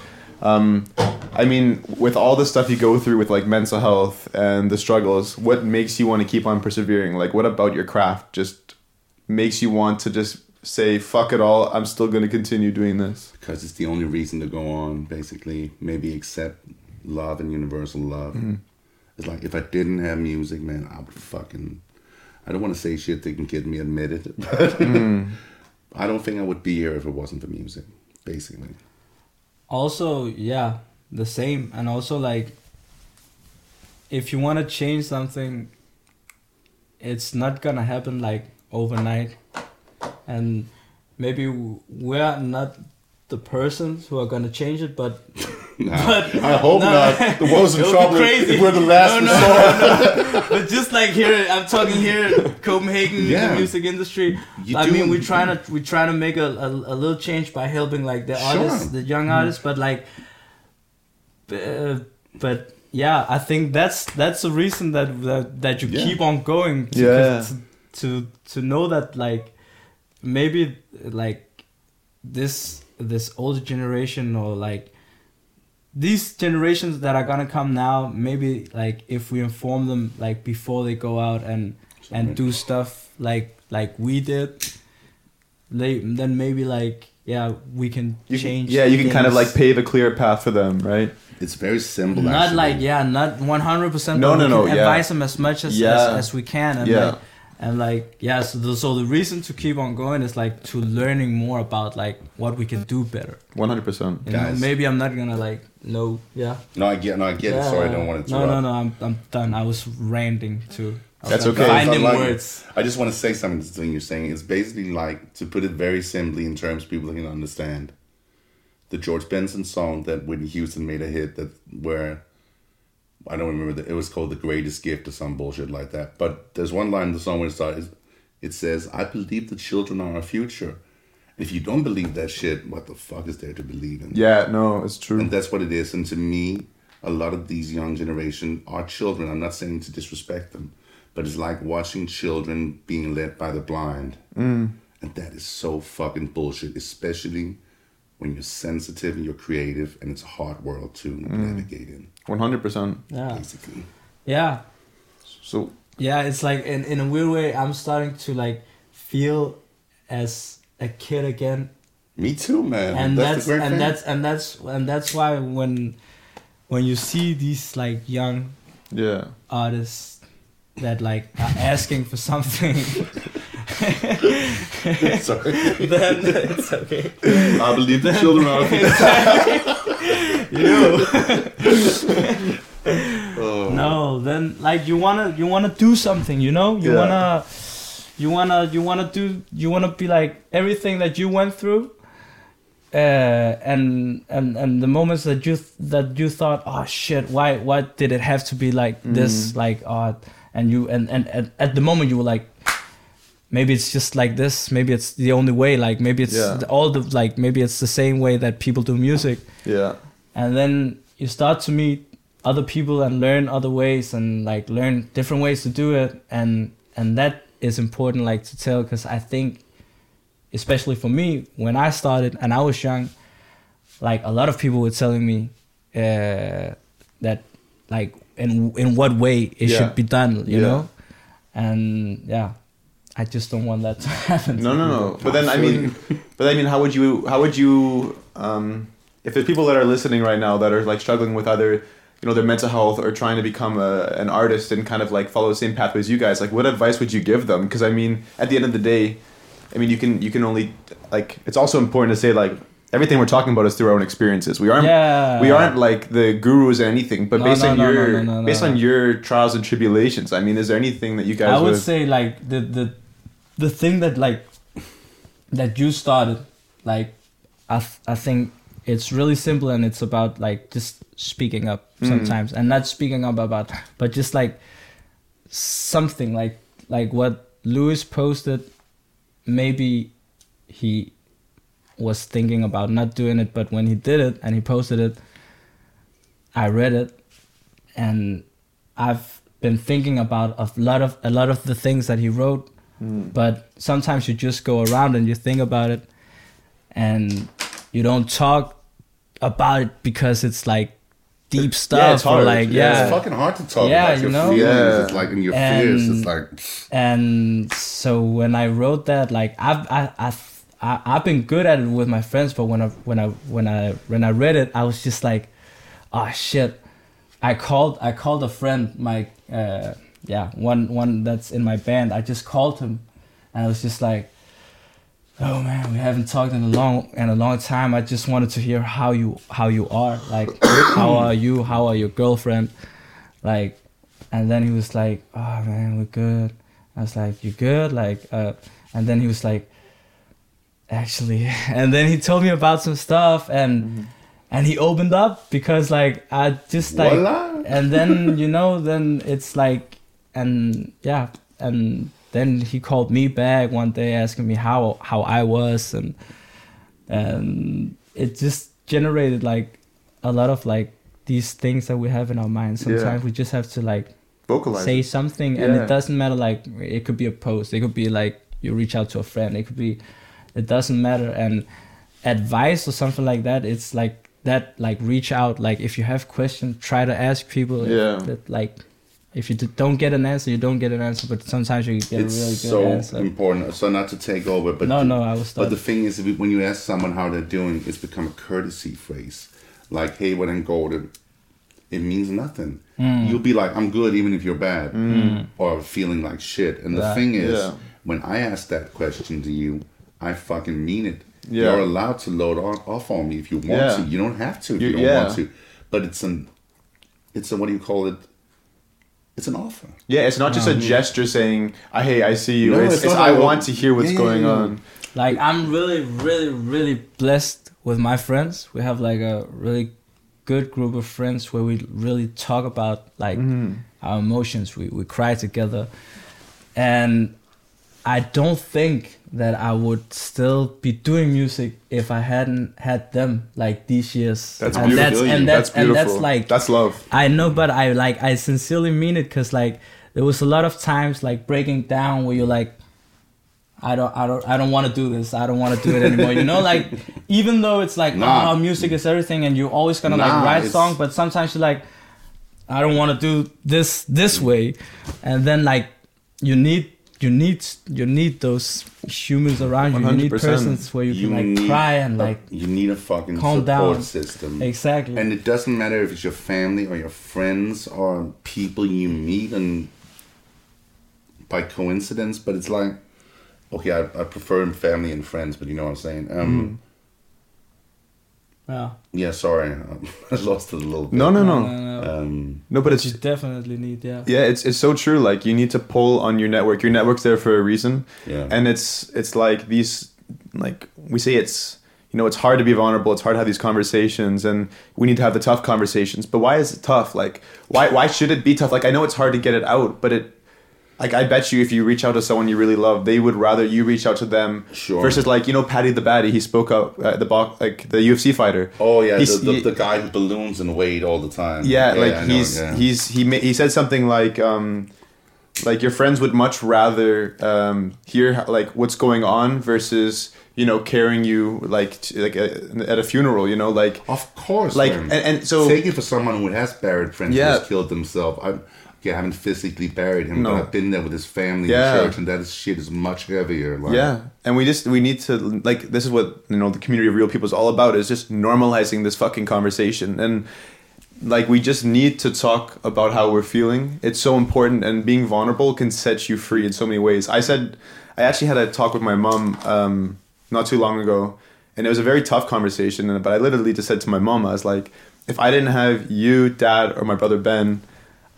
Um, I mean, with all the stuff you go through with like mental health and the struggles, what makes you want to keep on persevering? Like, what about your craft just makes you want to just say fuck it all? I'm still going to continue doing this. Because it's the only reason to go on, basically. Maybe accept love and universal love. Mm-hmm. It's like if I didn't have music, man, I would fucking. I don't want to say shit that can get me admitted, but Mm-hmm. I don't think I would be here if it wasn't for music, basically. Also, yeah, the same. And also, like, if you want to change something, it's not gonna happen like overnight. And maybe we're not the persons who are gonna change it, but But- I hope no. not. The world's in It would be trouble crazy. if we're the last No, no. resort. but just like here, I'm talking here, Copenhagen, Yeah. the music industry. You I mean, we're trying to we're trying to make a, a, a little change by helping like the Sure. Mm-hmm. artists, the young artists. But like, uh, but yeah, I think that's that's the reason that that, that you Yeah. keep on going. To, Yeah. to, to to know that like maybe like this this older generation or like these generations that are gonna come now maybe like if we inform them like before they go out and and do stuff like like we did they then maybe like yeah we can You can, change. yeah, you can kind of like pave a clear path for them, right? It's very simple. not actually. like yeah, not one hundred percent. No, no, no, yeah. Advise them as much as, Yeah. as, as we can, and Yeah. like, and like yeah. So the, so the reason to keep on going is like to learning more about like what we can do better. One hundred percent. Know, Guys. maybe I'm not gonna like no yeah. No, I get. No, I get it. Sorry, I don't want to No, no, no. I'm I'm done. I was ranting too. Was That's okay. Finding like- words. I just want to say something to the thing you're saying. It's basically like to put it very simply in terms people can understand. The George Benson song that Whitney Houston made a hit that where I don't remember that it was called "The Greatest Gift" or some bullshit like that. But there's one line in the song where it starts. It says, "I believe the children are our future." If you don't believe that shit, what the fuck is there to believe in? Yeah, no, it's true. And that's what it is. And to me, a lot of these young generation are children. I'm not saying to disrespect them, but it's like watching children being led by the blind. Mm. And that is so fucking bullshit, especially when you're sensitive and you're creative and it's a hard world to mm. navigate in, One hundred percent. Yeah. basically. Yeah. So Yeah, it's like in, in a weird way I'm starting to like feel as a kid again. Me too, man. and that's, that's, great and thing. that's and that's and that's why when when you see these like young yeah, artists that like are asking for something Sorry. then it's okay I believe the children are. oh. no then like you wanna you wanna do something you know you Yeah. wanna you wanna you wanna do you wanna be like everything that you went through uh, and and and the moments that you th- that you thought oh shit why why did it have to be like this like uh and you and, and and at the moment you were like maybe it's just like this. Maybe it's the only way. Like maybe it's Yeah. the- all the like maybe it's the same way that people do music. Yeah, and then you start to meet other people and learn other ways and like learn different ways to do it. And and that is important like to tell because i think especially for me when i started and i was young like a lot of people were telling me uh, that like in in what way it Yeah. should be done you Yeah. know? And yeah i just don't want that to happen no, no, no. But then I mean, but I mean, how would you? How would you? Um, if there's people that are listening right now that are like struggling with other, you know, their mental health or trying to become a, an artist and kind of like follow the same pathway as you guys, like, what advice would you give them? Because I mean, at the end of the day, I mean, you can you can only like. It's also important to say like everything we're talking about is through our own experiences. We aren't. yeah We aren't like the gurus or anything, but No, based no, on no, your based on your trials and tribulations. I mean, is there anything that you guys I would say like the the the thing that like that you started like I th- I think it's really simple and it's about like just speaking up Mm. sometimes. And not speaking up about but just like something like like what Louis posted maybe he was thinking about not doing it but when he did it and he posted it I read it. And I've been thinking about a lot of a lot of the things that he wrote, Mm. but sometimes you just go around and you think about it, and you don't talk about it because it's like deep stuff it's hard. or hard. like Yeah. yeah, It's fucking hard to talk Yeah, about you your know? feelings. Yeah. It's like in your fears. It's like and so when I wrote that, like I've I, I've I, I've been good at it with my friends, but when I when I when I when I read it, I was just like, oh shit. I called I called a friend, my uh, yeah one one that's in my band. I just called him, and I was just like, oh man, we haven't talked in a long in a long time. I just wanted to hear how you how you are, like how are you, how are your girlfriend, like, and then he was like, oh man, we're good. I was like, you good, like, uh, and then he was like, actually, and then he told me about some stuff and. And he opened up because like I just like voila. and then you know then it's like and yeah and then he called me back one day asking me how how i was. And and it just generated like a lot of like these things that we have in our minds. Yeah. sometimes we just have to like vocalize? say something. And it doesn't matter like it could be a post. It could be like you reach out to a friend. It could be it doesn't matter. And advice or something like that it's like that like reach out. Like if you have questions try to ask people. Yeah. that like if you don't get an answer, you don't get an answer. But sometimes you get it's a really good so answer. important. So not to take over, but no, no, I was. But the thing is, when you ask someone how they're doing, it's become a courtesy phrase. Like, hey, when I'm golden, it means nothing. Mm. You'll be like, I'm good even if you're bad or feeling like shit. And the Right. thing is, Yeah. when I ask that question to you, I fucking mean it. Yeah. You're allowed to load on, off on me if you want Yeah. to. You don't have to if You- you, don't yeah. want to. But it's an, it's a, what do you call it? It's an offer. Yeah, it's not just a um, gesture saying, "I hey, I see you." No, it's, it's it's not I want to hear what's yeah, yeah, going yeah. on. like I'm really, really, really blessed with my friends. We have like a really good group of friends where we really talk about like mm-hmm. our emotions. We we cry together, and I don't think that I would still be doing music if I hadn't had them like these years. That's and beautiful. That's, and that's, that's and beautiful. that's like that's love. I know, but I like I sincerely mean it because like there was a lot of times like breaking down where you're like, I don't, I don't, I don't want to do this. I don't want to do it anymore. you know, like even though it's like oh, Nah. oh, music is everything, and you're always gonna Nah, like write it's- song, but sometimes you're like, I don't want to do this this way, and then like you need. You need you need those humans around you. You need 100%. persons where you, can like cry and like you need a fucking support down. system. exactly. And it doesn't matter if it's your family or your friends or people you meet and by coincidence, but it's like, okay, I, I prefer family and friends, but you know what I'm saying? Um, yeah. Yeah, sorry. I lost it a little bit. No, no, no, No, no, no. Um, no. But it's You definitely need yeah. yeah, it's it's so true. Like you need to pull on your network. Your network's there for a reason. yeah. and it's it's like these like we say it's you know it's hard to be vulnerable it's hard to have these conversations and we need to have the tough conversations but why is it tough like why why should it be tough like i know it's hard to get it out but it like i bet you if you reach out to someone you really love they would rather you reach out to them Sure. versus like you know patty the baddie he spoke up uh, the box like the ufc fighter oh, yeah, the, He's- the, he- the guy who balloons and weighed all the time. yeah, like I know, he's yeah. he's he ma- he said something like um like your friends would much rather um hear like what's going on versus you know carrying you like t- like a, at a funeral you know like Of course, Like, and- and so- take it for someone who has buried friends Yeah. who has killed themselves. I, okay, I haven't physically buried him, No. but I've been there with his family Yeah. in church, and that is, shit is much heavier. Like, yeah and we just we need to like this is what you know the community of real people is all about is just normalizing this fucking conversation and like we just need to talk about how we're feeling it's so important and being vulnerable can set you free in so many ways i said i actually had a talk with my mom um, not too long ago and it was a very tough conversation but i literally just said to my mom i was like if i didn't have you dad or my brother ben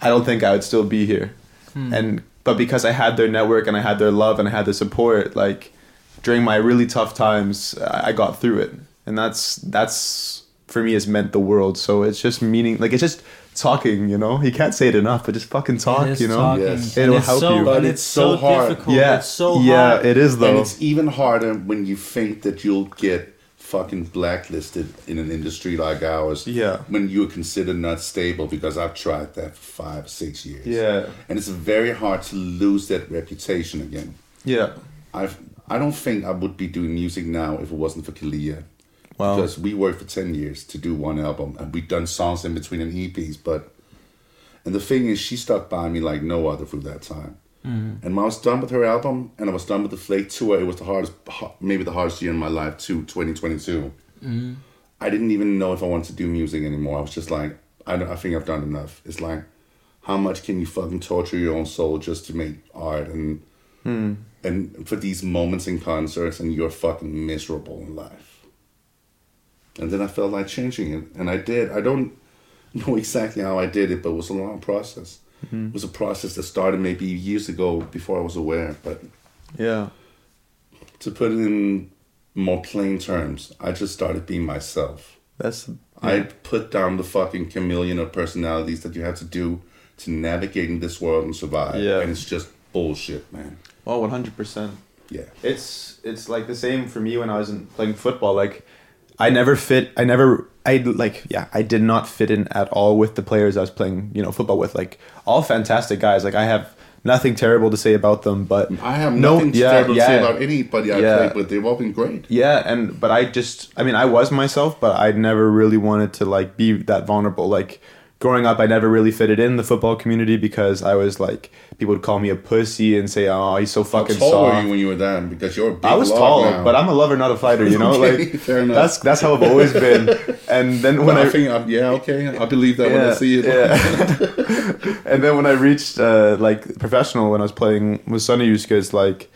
i don't think i would still be here hmm. and but because i had their network and i had their love and i had their support like during my really tough times i I got through it and that's that's for me has meant the world so it's just meaning like it's just talking you know you can't say it enough but just fucking talk you know talking. Yes. It'll help so, you. But it's it's so so, hard. difficult. yeah It's so yeah hard. it is And it's even harder when you think that you'll get fucking blacklisted in an industry like ours. Yeah. When you're considered not stable, because I've tried that for five, six years. yeah And it's very hard to lose that reputation again. yeah I've I don't think I would be doing music now if it wasn't for Kaaliyah. Wow. Because we worked for ten years to do one album and we've done songs in between and EPs, but and the thing is she stuck by me like no other through that time. Mm-hmm. And when I was done with her album and I was done with the Phlake tour, it was the hardest maybe the hardest year in my life too, 2022. Mm-hmm. I didn't even know if I wanted to do music anymore. I was just like, I, don't- I think I've done enough. It's like, how much can you fucking torture your own soul just to make art and hmm. and for these moments in concerts and you're fucking miserable in life. And then I felt like changing it, and I did. I don't know exactly how I did it, but it was a long process. It was a process that started maybe years ago before I was aware. But yeah to put it in more plain terms, I just started being myself. that's I put down the fucking chameleon of personalities that you have to do to navigate in this world and survive. Yeah. And it's just bullshit, man. oh 100% Yeah. it's it's like the same for me when I was in playing football. Like I never fit. I never. I like. Yeah, I did not fit in at all with the players I was playing. You know, football with. Like all fantastic guys. Like I have nothing terrible to say about them. But I have No, nothing yeah, terrible to say about anybody I Yeah. played with. They've all been great. yeah, and but I just. I mean, I was myself, but I never really wanted to like be that vulnerable. Like growing up, I never really fitted in the football community because I was like, people would call me a pussy and say, "Oh, he's so fucking." How tall soft." were you when you were that? Because you're I was tall, now. but I'm a lover, not a fighter. You know, Okay, like fair enough. that's that's how I've always been. And then when I Laughing, I'm- yeah, okay, I believe that when I see it. yeah. and then when I reached uh, like professional, when I was playing with Sunny Yuskis, like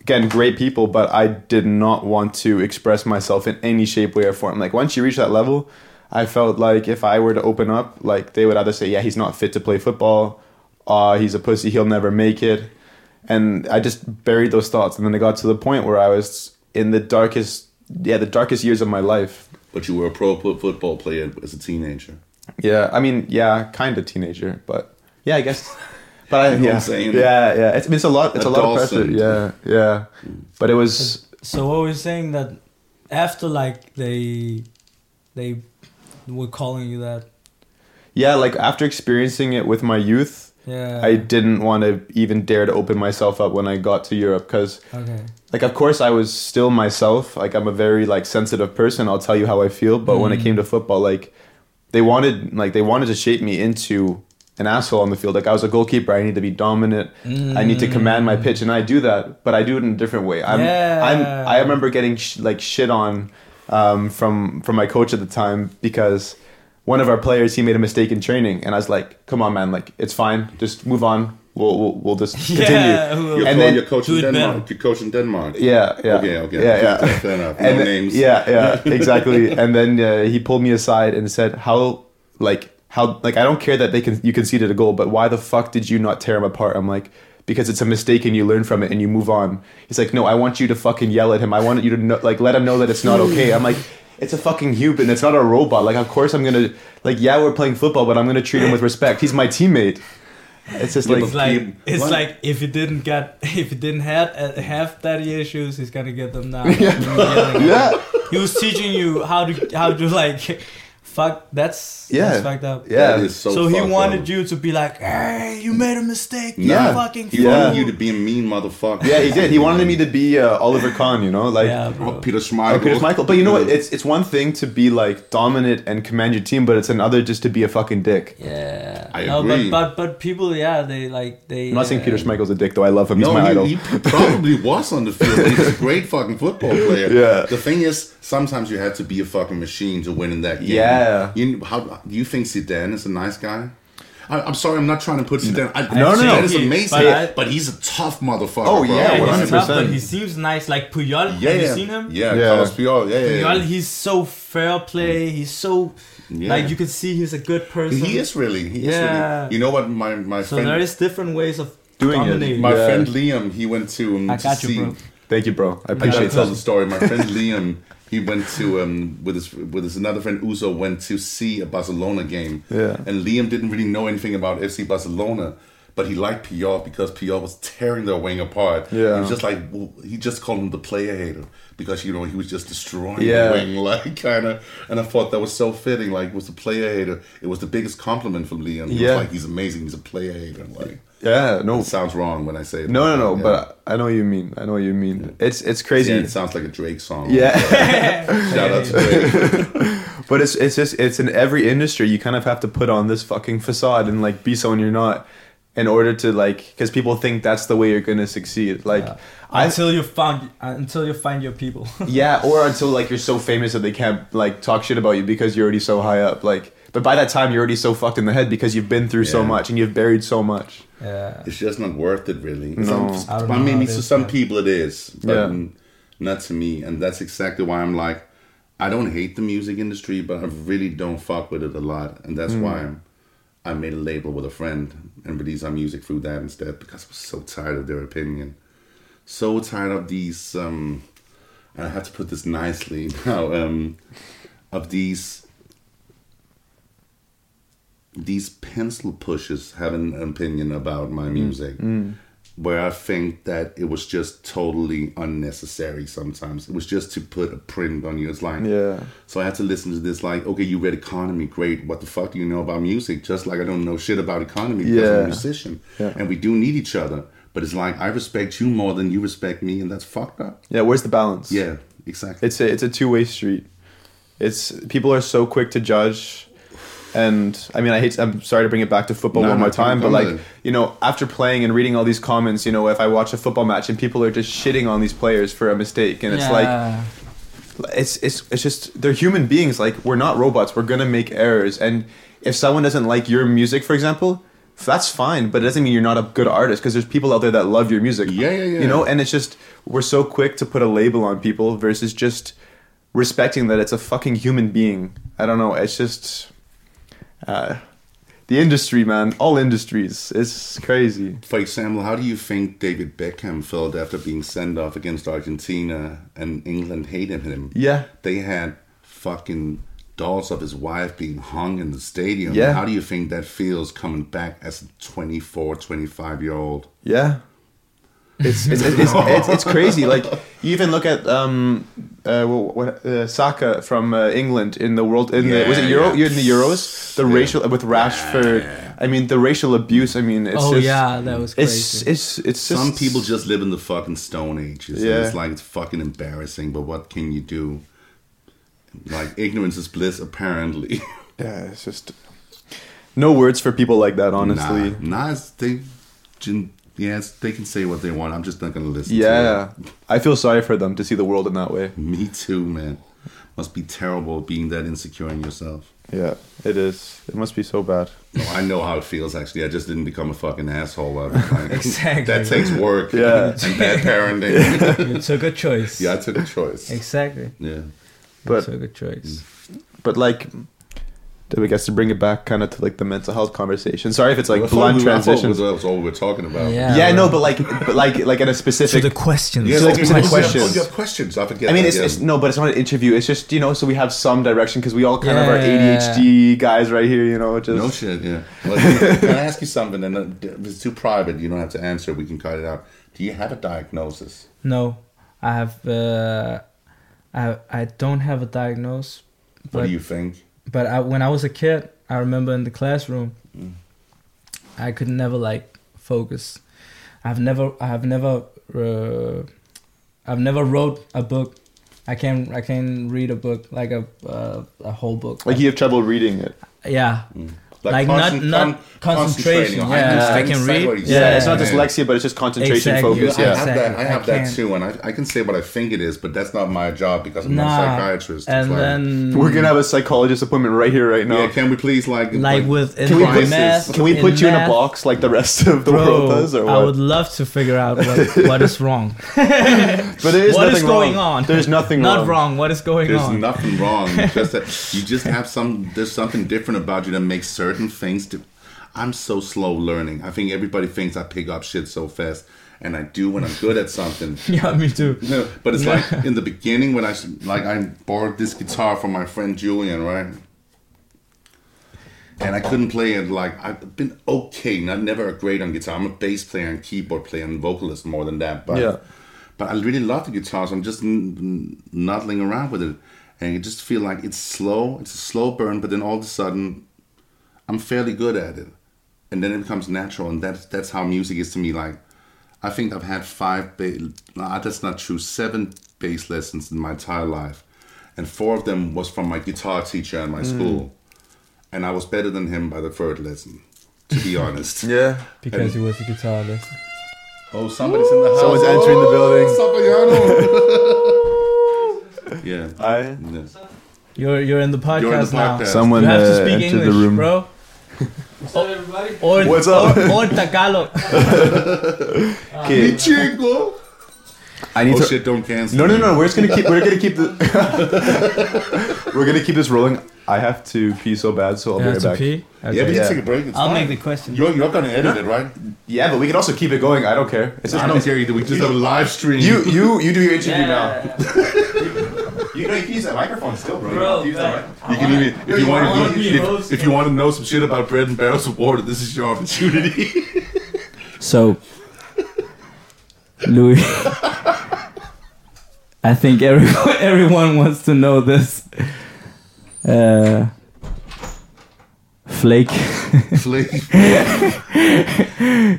again, great people, but I did not want to express myself in any shape, way, or form. Like once you reach that level, I felt like if I were to open up, like they would either say, "Yeah, he's not fit to play football," "Ah, he's a pussy, he'll never make it," and I just buried those thoughts. And then I got to the point where I was in the darkest, yeah, the darkest years of my life. But you were a pro football player as a teenager. Yeah, I mean, yeah, kind of teenager, but yeah, I guess. But I, You know what yeah, I'm saying? yeah, yeah. It's, it's a lot. It's a lot of pressure. Yeah, yeah. But it was So what we're saying that after like they they were calling you that. yeah. Like after experiencing it with my youth, Yeah. I didn't want to even dare to open myself up when I got to Europe because, Okay. like, of course, I was still myself. Like, I'm a very like sensitive person. I'll tell you how I feel. But when it Mm. came to football, like, they wanted like they wanted to shape me into an asshole on the field. Like I was a goalkeeper, I need to be dominant. I need to command my pitch, and I do that, but I do it in a different way. I'm, Yeah. I'm, I remember getting sh- like shit on um, from from my coach at the time because one of our players he made a mistake in training, and I was like, "Come on, man, like it's fine, just move on. We'll we'll, we'll just continue." Yeah, You're, And co- then- you're coaching Do Denmark. better. You're coaching Denmark. Yeah, yeah. Okay, okay. Yeah, yeah. Fair enough. No and then- names. Yeah, yeah, exactly. and then uh, he pulled me aside and said, "How, like, how, like, I don't care that they can you conceded a goal, but why the fuck did you not tear him apart?" I'm like, "Because it's a mistake and you learn from it and you move on." He's like, "No, I want you to fucking yell at him. I want you to know, like let him know that it's not okay." I'm like. It's a fucking human. It's not a robot. Like, of course I'm gonna like. Yeah, we're playing football, but I'm gonna treat him with respect. He's my teammate. It's just Yeah, like It's like He- it's like if he didn't get if he didn't have uh, have daddy issues, he's gonna get them now. yeah. yeah, He was teaching you how to how to like fuck. That's Yeah. That's fucked up. yeah. That is so. So, he wanted up. you to be like, hey, you made a mistake. You Yeah. fucking He fool." wanted you to be a mean motherfucker. Yeah, he did. He wanted me to be uh, Oliver Kahn, you know, like yeah, Oh, bro. Peter Oh, Schmeichel. Peter Schmeichel. But you know what? It's it's one thing to be like dominant and command your team, but it's another just to be a fucking dick. Yeah, I no, agree. but but but people, yeah, they like they. I'm not saying uh, Peter Schmeichel's a dick, though. I love him. He's no, my he, idol. he probably was on the field. He's a great fucking football player. Yeah. The thing is, sometimes you have to be a fucking machine to win in that game. Yeah. You how do you think Zidane is a nice guy? I, I'm sorry, I'm not trying to put Zidane. I, No, no, no. Zidane is amazing, but but, he's a tough motherfucker. Oh, bro. yeah, Yeah, he's tough, 100%. but he seems nice. Like Puyol, Yeah, have you seen him? Yeah, Yeah. Carlos Puyol. Yeah, yeah, Puyol, yeah. he's so fair play. He's so Yeah. like you can see he's a good person. He is really. He is Yeah. really. You know what? My my So friend, there is different ways of Doing it. my Yeah. friend Liam, he went to. Um, I to you, see, bro. Thank you, bro. I I gotta appreciate tell the story. My friend Liam, he went to um with his with his another friend Uzo went to see a Barcelona game. Yeah. And Liam didn't really know anything about FC Barcelona, but he liked Puyol because Puyol was tearing their wing apart. Yeah. He was just like he just called him the player hater because you know he was just destroying Yeah. the wing like kind of. And I thought that was so fitting. Like was the player hater. It was the biggest compliment from Liam. He Yeah. was like he's amazing. He's a player hater. Like Yeah, no, it sounds wrong when I say it. no, no, no. Yeah. But I know what you mean. I know what you mean. It's it's crazy. Yeah, it sounds like a Drake song. Yeah. Shout out to Drake. But it's it's just it's in every industry you kind of have to put on this fucking facade and like be someone you're not in order to like because people think that's the way you're gonna succeed. Like Yeah. I until you found uh, until you find your people. yeah, or until like you're so famous that they can't like talk shit about you because you're already so high up. Like, but by that time you're already so fucked in the head because you've been through so much and you've buried so much. yeah. It's just not worth it, really. No. Some, I I mean, to is, some yeah. people it is, but Yeah. not to me. And that's exactly why I'm like, I don't hate the music industry, but I really don't fuck with it a lot. And that's why I'm, I made a label with a friend and released our music through that instead because I was so tired of their opinion. So tired of these, um, and I have to put this nicely now, um, of these these pencil pushes have an opinion about my mm. music mm. where I think that it was just totally unnecessary sometimes. It was just to put a print on you. It's like Yeah. so I had to listen to this like, okay, you read economy, great. What the fuck do you know about music? Just like I don't know shit about economy because I'm Yeah. a musician. Yeah. And we do need each other. But it's like I respect you more than you respect me and that's fucked up. Yeah, where's the balance? Yeah, exactly. It's a it's a two way street. It's people are so quick to judge. And I mean, I hate. I'm sorry to bring it back to football No, one more time, but like it. you know, after playing and reading all these comments, you know, if I watch a football match and people are just shitting on these players for a mistake, and it's like it's it's it's just they're human beings. Like we're not robots. We're gonna make errors, and if someone doesn't like your music, for example, that's fine. But it doesn't mean you're not a good artist because there's people out there that love your music. Yeah, yeah, yeah. You know, and it's just we're so quick to put a label on people versus just respecting that it's a fucking human being. I don't know. It's just uh, the industry, man. All industries. It's crazy. For example, how do you think David Beckham felt after being sent off against Argentina and England hated him? Yeah. They had fucking dolls of his wife being hung in the stadium. Yeah. How do you think that feels coming back as a 24, 25 year old? Yeah. It's it's, it's, it's, it's, it's crazy. Like you even look at um uh what, what uh, Saka from uh, England in the world in the was it Yeah, Euro yeah. in the Euros the Yeah. racial with Rashford. I mean the racial abuse. I mean it's oh just, yeah, that was It's crazy. it's it's just, Some people just live in the fucking stone ages. and Yeah. It's like it's fucking embarrassing, but what can you do? Like ignorance is bliss, apparently. yeah it's just no words for people like that. Honestly, nah, nah it's, they, gen- yes, they can say what they want. I'm just not gonna listen. yeah, I feel sorry for them to see the world in that way. me too, man. Must be terrible being that insecure in yourself. Yeah, it is. It must be so bad. No, I know how it feels. Actually, I just didn't become a fucking asshole. I was like, Exactly. That takes work. Yeah. and bad parenting. you took a choice. yeah, I took a choice. Exactly. Yeah. But you took a choice. Mm. but like I guess to bring it back kind of to like the mental health conversation. Sorry if it's like I thought blunt we- I thought. That was all we were talking about. Yeah. yeah, no, but like but like like in a To specific the questions. Yeah, So, like, specific you have- questions. Oh, you have questions. I forget. I mean, it's, it's no, but it's not an interview. It's just you know, so we have some direction because we all kind of are Yeah. ADHD guys right here. You know, just No shit, yeah. Well, can I ask you something? And uh, if it's too private, you don't have to answer. We can cut it out. Do you have a diagnosis? No, I have. Uh, I I don't have a diagnosis. What do you think? But I, when I was a kid, I remember in the classroom, Mm. I could never like focus. I've never. I have never. Uh, I've never wrote a book. I can't, I can't read a book like a uh, a whole book. like you have trouble reading it. yeah, like, concent- not con- not concentration. Yeah, I, understand can read. Yeah, Yeah, it's not yeah. dyslexia, but it's just concentration Exactly. focus. I Yeah, have that. I have I that too, and I, I can say what I think it is, but that's not my job because I'm not a psychiatrist. It's and like, then we're gonna have a psychologist appointment right here, right now. yeah, can we please like like with Can we put- math, Can we put you in a box like the rest of the Bro, world does, or what? I would love to figure out what, what is wrong. but there is What nothing is going wrong. on? There's nothing Not wrong. wrong. What is going There's on? There's nothing wrong. Just that you just have some. There's something different about you that makes certain things. To, I'm so slow learning. I think everybody thinks I pick up shit so fast, and I do when I'm good at something. yeah, me too. No, but it's like in the beginning when I like I borrowed this guitar from my friend Julian, right? And I couldn't play it. Like I've been okay, not never a great on guitar. I'm a bass player and keyboard player and vocalist more than that. But Yeah. but I really love the guitar, so I'm just n- n- noddling around with it, and you just feel like it's slow. It's a slow burn, but then all of a sudden, I'm fairly good at it, and then it becomes natural, and that's that's how music is to me. Like, I think I've had five. Ba- nah, that's not true. Seven bass lessons in my entire life, and four of them was from my guitar teacher at my hmm. school, and I was better than him by the third lesson. To be honest. Yeah. Because he was a guitar lesson. Oh, somebody's in the house. Someone's entering the oh, building. Sabayano. yeah. I. yeah. You're you're in the podcast, You're in the now. Someone you have to uh, speak entered English, the room. bro. What's up, everybody? Or What's up? Or, or Tagalog. Okay. Chingo. I need Oh to. shit! Don't cancel. No, no, no. We're just gonna keep. We're gonna keep the. we're gonna keep this rolling. I have to pee so bad, so I'll You be right back. pee. Okay. Yeah, but Yeah. you take a break. It's I'll fine. make the question. You're, you're gonna edit it, right? Yeah, but we can also keep it going. I don't care. It's just, I don't care either. We just have a live stream. You, you, you do your interview Yeah. now. You know you can use that microphone still, bro. Bro, use that, but- You can even if you want wanna to be a host, if, if you want to know some shit about bread and barrels of water, this is your opportunity. So, Louis, I think everyone everyone wants to know this. Uh, Phlake, Phlake.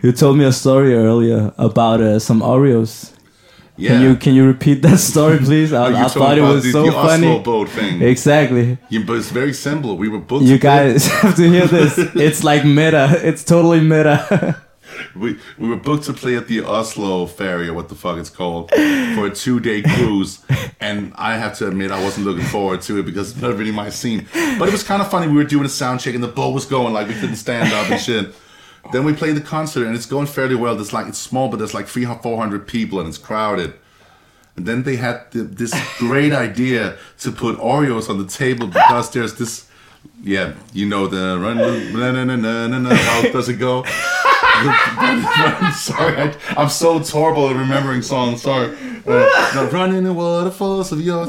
you told me a story earlier about uh, some Oreos. Yeah. Can you can you repeat that story, please? I, I thought it was the, so the funny. Oslo boat thing. Exactly. Yeah, but it's very simple. We were booked. You guys have to hear this. It's like meta. It's totally meta. we we were booked to play at the Oslo ferry or what the fuck it's called for a two day cruise, and I have to admit I wasn't looking forward to it because it's not really my scene. But it was kind of funny. We were doing a sound check and the boat was going like we couldn't stand up and shit. Then we played the concert and it's going fairly well. There's like it's small, but there's like three four hundred people and it's crowded. And then they had the, this great idea to put Oreos on the table because there's this, yeah, you know the run, na na na na na na. How does it go? sorry, I, I'm so terrible at remembering songs. Sorry. Uh, no, run in the waterfalls of your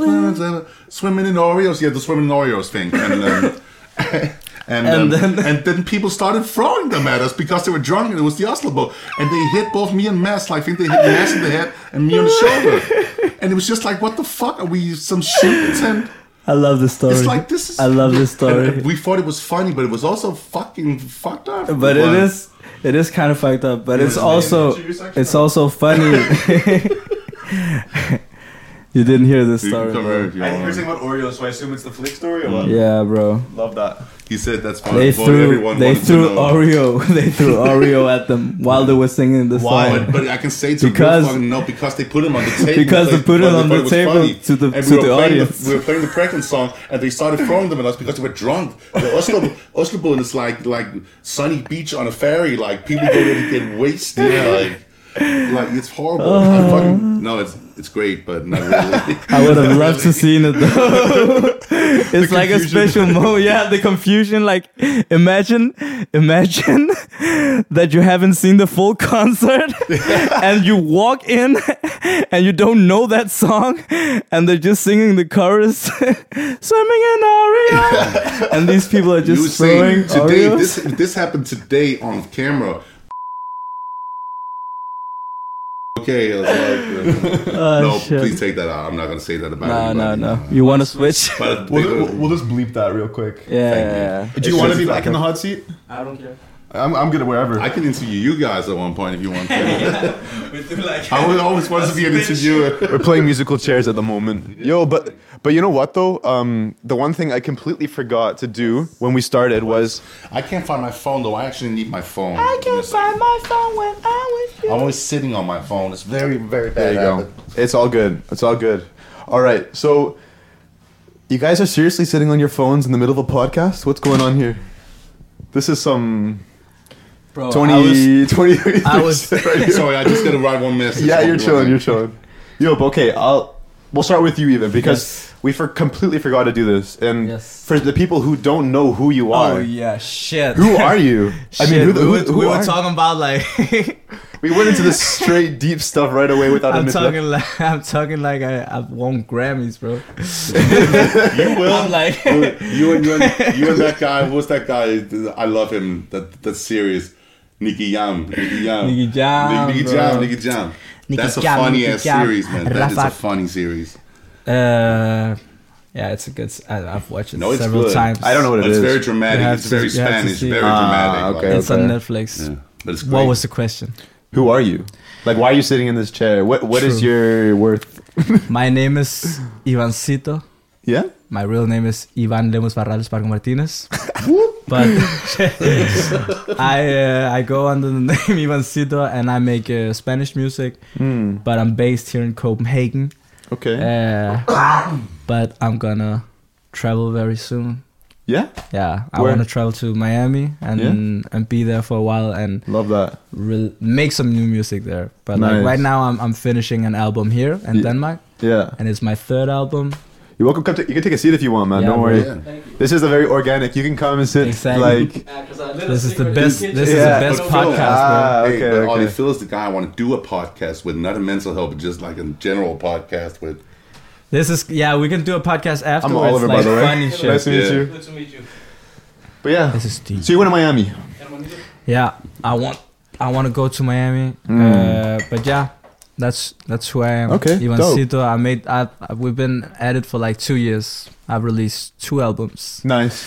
swimming in Oreos. Yeah, the swimming in Oreos thing. And um, and And um, then- and then people started throwing them at us because they were drunk and it was the Oslo boat. And they hit both me and Mads. Like, I think they hit Mads in the head and me on the shoulder. And it was just like, what the fuck? Are we some simpleton? I love this story. It's like this is. I love this story. And we thought it was funny, but it was also fucking fucked up. but it is, it is kind of fucked up. But it's also in the it's also funny. you didn't hear this You story. come bro. here you I want. hear something about Oreos, so I assume it's the flick story or what? Yeah, bro. Love that. He said that's what, They what threw everyone they threw. Oreo they threw Oreo at them while they were singing the Why? song. But, but I can say to Because- because fucking no, because they put him on the table. Because they put it on the table funny. to the- And to we the playing audience. we were playing the pregnant song, and they started throwing them at us because they were drunk. The Oslo Oslo is like like sunny beach on a ferry. Like people go there to get wasted. Like like it's horrible. Uh. Fucking, no, it's it's great, but not really. I would have loved to seen it though. it's like a special moment. Yeah, the confusion. Like, imagine, imagine that you haven't seen the full concert and you walk in and you don't know that song and they're just singing the chorus, swimming in Oreo, and these people are You just saying throwing today Oreos. this this happened today on camera. Okay, I was like, uh, Oh, no, shit. please take that out. I'm not gonna say that about No, no, anybody. no. You want to switch? But We'll, we'll, we'll just bleep that real quick. Yeah. Thank yeah, yeah. Do you want to be back in the hot seat? I don't care. I'm, I'm good at wherever. I can interview you guys at one point if you want. to. We like. I would always want to be an interviewer. We're playing musical chairs at the moment. Yo, but but you know what though? Um, the one thing I completely forgot to do when we started was I can't find my phone though. I actually need my phone. I can't find my phone when I'm with I'm always sitting on my phone. It's very, very bad. there you go. It's all good. It's all good. All right. So you guys are seriously sitting on your phones in the middle of a podcast? What's going on here? This is some Bro, 20, I was, 20 I was- right. Sorry, I just gotta write one message. yeah, you're chilling. You're chilling. Yo, but okay, I'll. We'll start with you even because Yes. we for completely forgot to do this. And Yes. for the people who don't know who you oh, are, oh yeah, shit. who are you? I mean, Shit, who, the- we who, were, who we were are- talking about like We went into this straight deep stuff right away without I'm an talking like I'm talking like I, I've won Grammys, bro. You will. I'm like you and you and you and that guy. What's that guy? I love him. That that's serious. Nicky Jam. Nicky Jam. Nicky Jam, Nicky. Jam. Nicky Jam. Nicky That's a funny Nicky ass Jam. series, man. That is a funny series. uh, yeah, it's a good. s- I, have watched it No, it's several good. times. I don't know what it It's is. very You dramatic. It's to- very you have to Spanish. see it. Very Ah, dramatic. okay. like- It's on Netflix. yeah. But it's What was the question? Who are you? Like, why are you sitting in this chair? What What is True. your worth? My name is Ivancito. Yeah. My real name is Ivan Lemos Barrales Parco Martinez. But I uh, I go under the name Ivancito and I make uh, Spanish music. Hmm. But I'm based here in Copenhagen. Okay. Uh, but I'm gonna travel very soon. yeah. Yeah, I Where? want to travel to Miami and Yeah? and be there for a while and Love that. re- make some new music there. But like right now, I'm I'm finishing an album here in Yeah. Denmark, Yeah. and it's my third album. You're welcome. Come to, you can take a seat if you want, man. Yeah, Don't worry. Yeah. This is a very organic. You can come and sit. Exactly. Like. Yeah, 'cause I lit a This is the best- kitchen. this is the best But Phil, podcast, bro. Ah, Hey, okay, but okay. Ollie Phil is the guy I want to do a podcast with, not a mental health, but just like a general podcast with. This is yeah, we can do a podcast I'm afterwards. Oliver, like by the way. funny shit. Nice to meet Yeah. you. Good to meet you. But yeah. This is deep. So you went to Miami. Yeah, I want I want to go to Miami. Mm. Uh, but yeah, that's that's who I am. Okay, Ivancito. I made. I, I we've been at it for like two years. I've released two albums. Nice.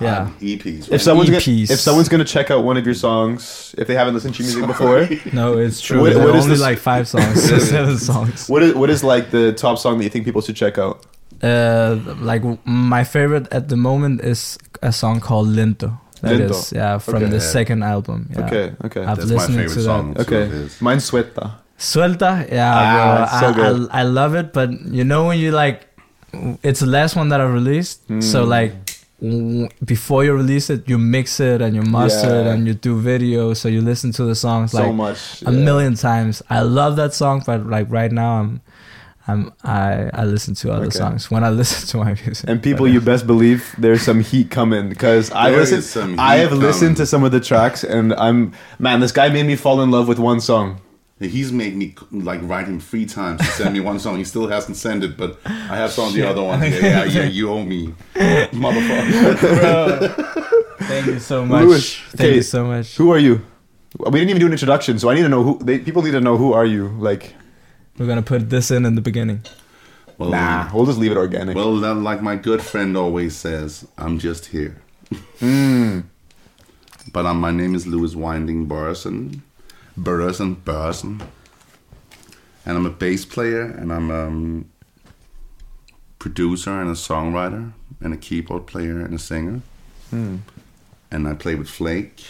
Yeah. Uh, EPs. If someone's gonna, if someone's gonna check out one of your songs, if they haven't listened to your music before, No, it's true. What- There what are only this- like five songs, seven songs. what is what is like the top song that you think people should check out? Uh, like my favorite at the moment is a song called Lento. That is, Lento. yeah, from Okay. the Yeah. second album. Yeah. Okay, okay. I've That's my listened favorite to that. too Okay. of his. Mine's Suelta. Suelta, yeah, Ah, bro. so I, good. I, I love it, but you know when you like, it's the last one that I released. So Mm. like, before you release it, you mix it and you master it and you do videos. So you listen to the songs So like much. a yeah. million times. I love that song, but like right now, I'm, I'm I I listen to other Okay. songs when I listen to my music. And people, you best believe there's some heat coming because I There listen. is some I heat have listened to some of the tracks, and I'm man. This guy made me fall in love with one song. He's made me like write him three times to send me one song. He still hasn't sent it, but I have some of the other ones. Yeah, yeah, yeah, you owe me, motherfucker. Thank you so much. Louis, Thank okay, you so much. Who are you? We didn't even do an introduction, so I need to know who. They, people need to know who are you. Like, We're gonna put this in in the beginning. Well, nah, we'll just leave it organic. Well, then, like my good friend always says, I'm just here. Mm. But um, my name is Louis Winding Børresen, Børresen, and I'm a bass player, and I'm a um, producer and a songwriter, and a keyboard player and a singer. Hmm. And I play with Phlake,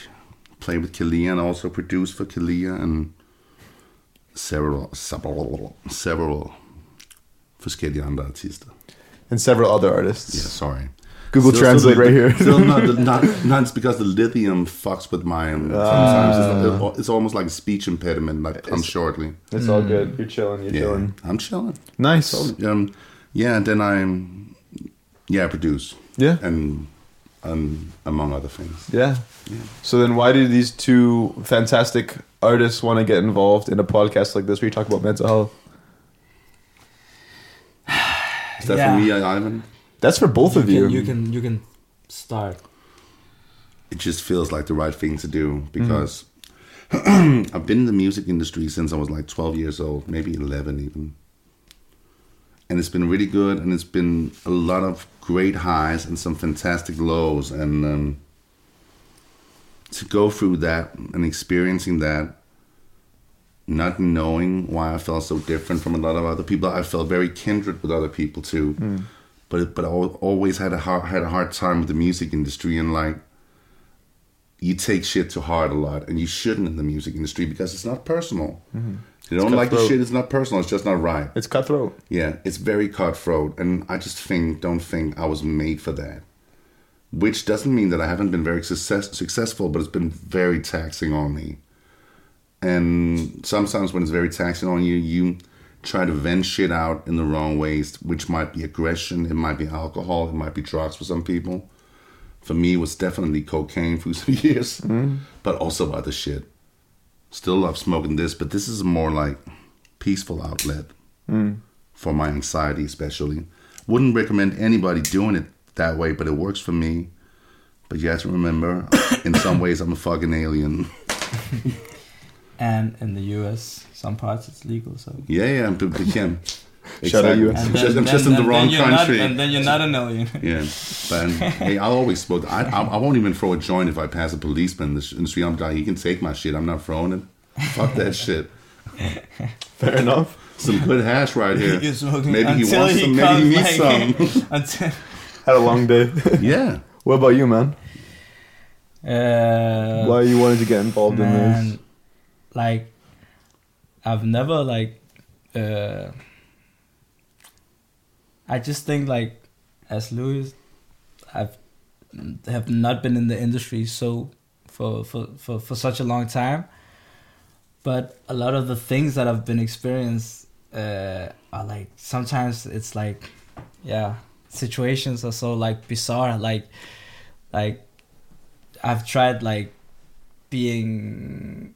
play with Kaaliyah, and also produce for Kaaliyah and several, several, several forskellige andre artister. and several other artists. Yeah, sorry. Google Still- Translate still- right here. Still not, not, not it's because the lithium fucks with my sometimes. It's, it's almost like a speech impediment. Like comes It's- shortly. It's all good. You're chilling. You're Yeah, chilling. I'm chilling. Nice. Um, yeah, and then I'm yeah I produce Yeah. and um, among other things. Yeah. So then, why do these two fantastic artists want to get involved in a podcast like this where you talk about mental health? Is that Yeah. for me, Ivan? That's for both of you. Can, you can you can start. it just feels like the right thing to do because I've been in the music industry since I was like 12 years old, maybe 11 even. And it's been really good, and it's been a lot of great highs and some fantastic lows. And um, to go through that and experiencing that, not knowing why I felt so different from a lot of other people, I felt very kindred with other people too. But but I always had a hard, had a hard time with the music industry and like you take shit to heart a lot, and you shouldn't in the music industry because it's not personal. Mm-hmm. You don't like the shit; it's not personal. It's just not right. It's cutthroat. Yeah, it's very cutthroat, and I just think don't think I was made for that. Which doesn't mean that I haven't been very success, successful, but it's been very taxing on me. And sometimes when it's very taxing on you, you try to vent shit out in the wrong ways, which might be aggression, it might be alcohol, it might be drugs for some people. For me, it was definitely cocaine for some years, mm-hmm. but also other shit. Still love smoking this, but this is more like peaceful outlet mm. for my anxiety, especially. Wouldn't recommend anybody doing it that way, but it works for me. But you have to remember, in some ways, I'm a fucking alien. And in the U.S., some parts it's legal. So. Yeah, yeah, I'm but again. Shout out US. I'm just, I'm just in the wrong you're country. Not, and then you're not an alien. yeah, but hey, I'll always smoke. I, I, I won't even throw a joint if I pass a policeman in the, sh- in the street. I'm like, he can take my shit. I'm not throwing it. Fuck that shit. Fair enough. Some good hash right here. Maybe he wants he some. Maybe he needs comes, some. Until, Had a long day. yeah. what about you, man? uh, Why you wanted to get involved in this? Like I've never like uh I just think like as Louis I've have not been in the industry so for for for, for such a long time. But a lot of the things that I've been experienced uh are like sometimes it's like yeah situations are so like bizarre. Like like I've tried like being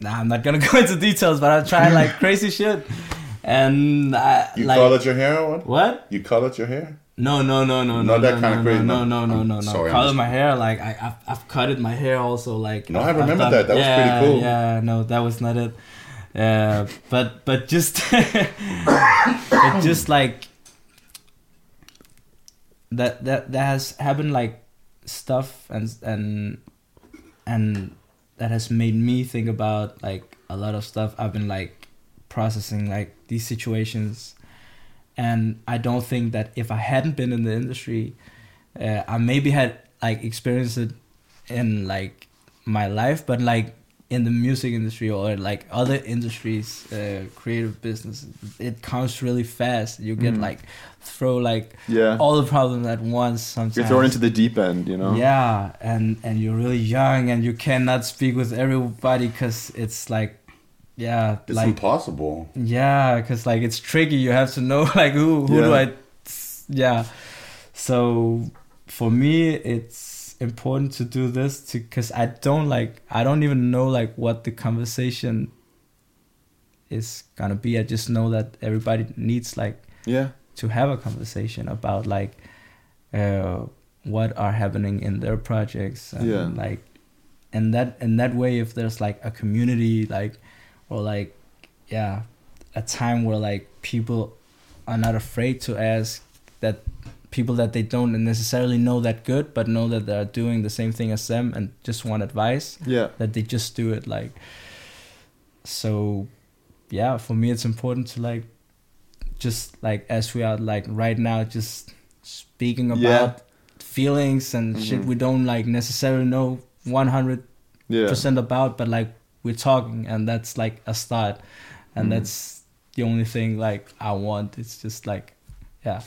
nah, I'm not gonna go into details, but I've tried like crazy shit. And I You like colored your hair or what? what? You colored your hair? No, no, no, no, Not no, that no, kind no, of crazy, No, no. no, no, no, sorry, I'm Color my hair like I, I've, I've cutted my hair also like. No, I I've remember done- that. That was pretty cool. Yeah, no, that was not it. Uh, but but just but just like that that that has happened like stuff and and and that has made me think about like a lot of stuff. I've been like processing like these situations. And i don't think that if i hadn't been in the industry uh, i maybe had like experienced it in like my life. But like in the music industry or like other industries uh, creative business it comes really fast you get Mm. like throw like Yeah. all the problems at once sometimes You're thrown into the deep end, you know. yeah and and you're really young and you cannot speak with everybody because it's like yeah It's like impossible. yeah because like it's tricky you have to know like who who do Yeah. i yeah so for me it's important to do this to because i don't like i don't even know like what the conversation is gonna be i just know that everybody needs like Yeah. to have a conversation about like uh, what are happening in their projects and Yeah. like and that in that way if there's like a community like or like yeah a time where like people are not afraid to ask that people that they don't necessarily know that good but know that they're doing the same thing as them and just want advice Yeah. that they just do it like so yeah for me it's important to like just like as we are like right now just speaking about Yeah. feelings and shit Mhm. we don't like necessarily know 100% Yeah. about but like we're talking and that's like a start and Mhm. that's the only thing like i want it's just like yeah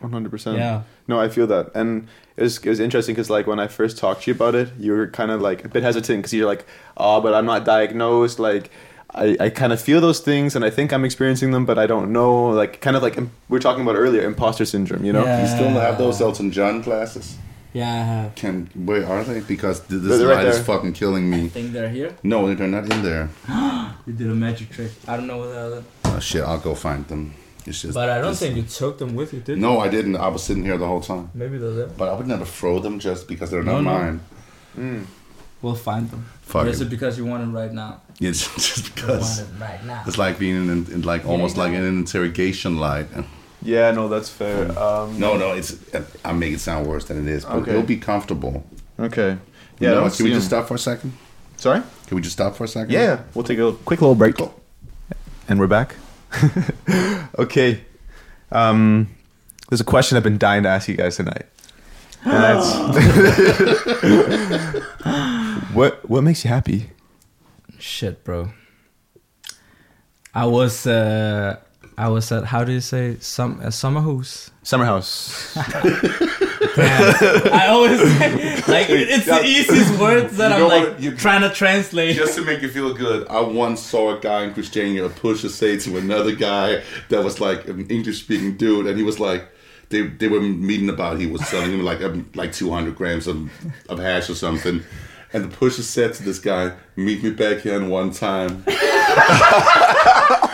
One hundred percent. yeah No, I feel that, and it was it was interesting because like when I first talked to you about it, you were kind of like a bit hesitant because you're like, oh, but I'm not diagnosed. Like, I I kind of feel those things, and I think I'm experiencing them, but I don't know. Like, kind of like im- we are talking about earlier, imposter syndrome. You know? Yeah. You still have those Elton John classes? yeah i have Can where are they? Because th- this They're right light is there. fucking killing me. i think they're here No, they're not in there. you did a magic trick i don't know where they are Oh, shit, I'll go find them. It's just. but i don't just- think you took them with you did you? No, I didn't. I was sitting here the whole time. maybe they're there But I would never throw them just because they're No, not no. mine. Mm. We'll find them. Fuck or is it. it because you want it right now? It's just You want because it right now. it's like being in, in like Yeah, almost like in an interrogation light. Yeah. No, that's fair. Um, No, no, it's I make it sound worse than it is, but Okay. it'll be comfortable. Okay. Yeah, Yeah. no, can we just just 'em. stop for a second? Sorry. Can we just stop for a second? Yeah. We'll take a quick little break. And we're back. okay. Um, there's a question I've been dying to ask you guys tonight. And that's what what makes you happy? Shit, bro. I was uh I was at how do you say some a summer house. Summer house. I always say, like it's the easiest words that You I'm like what? You- trying to translate. Just to make you feel good, I once saw a guy in Christiania push a say to another guy that was like an English speaking dude, and he was like, they, they were meeting about he was selling him like um, like 200 grams of, of hash or something. And the pusher said to this guy, Meet me back here in one time.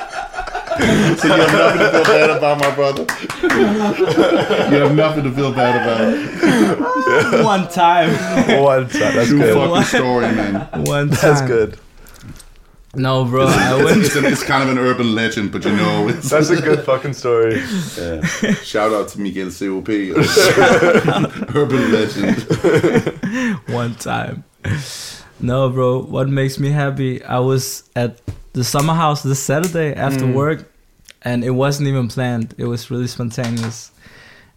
so you have nothing to feel bad about, my brother. you have nothing to feel bad about. One time. One time. That's True good. fucking story, man. One time. That's good. No, bro. I It's, went. it's, an, it's kind of an urban legend, but you know, it's, That's a good fucking story. Yeah. Shout out to Miguel COP. Urban legend. one time. No, bro. What makes me happy? I was at the summer house this Saturday after Mm. work, and it wasn't even planned. It was really spontaneous.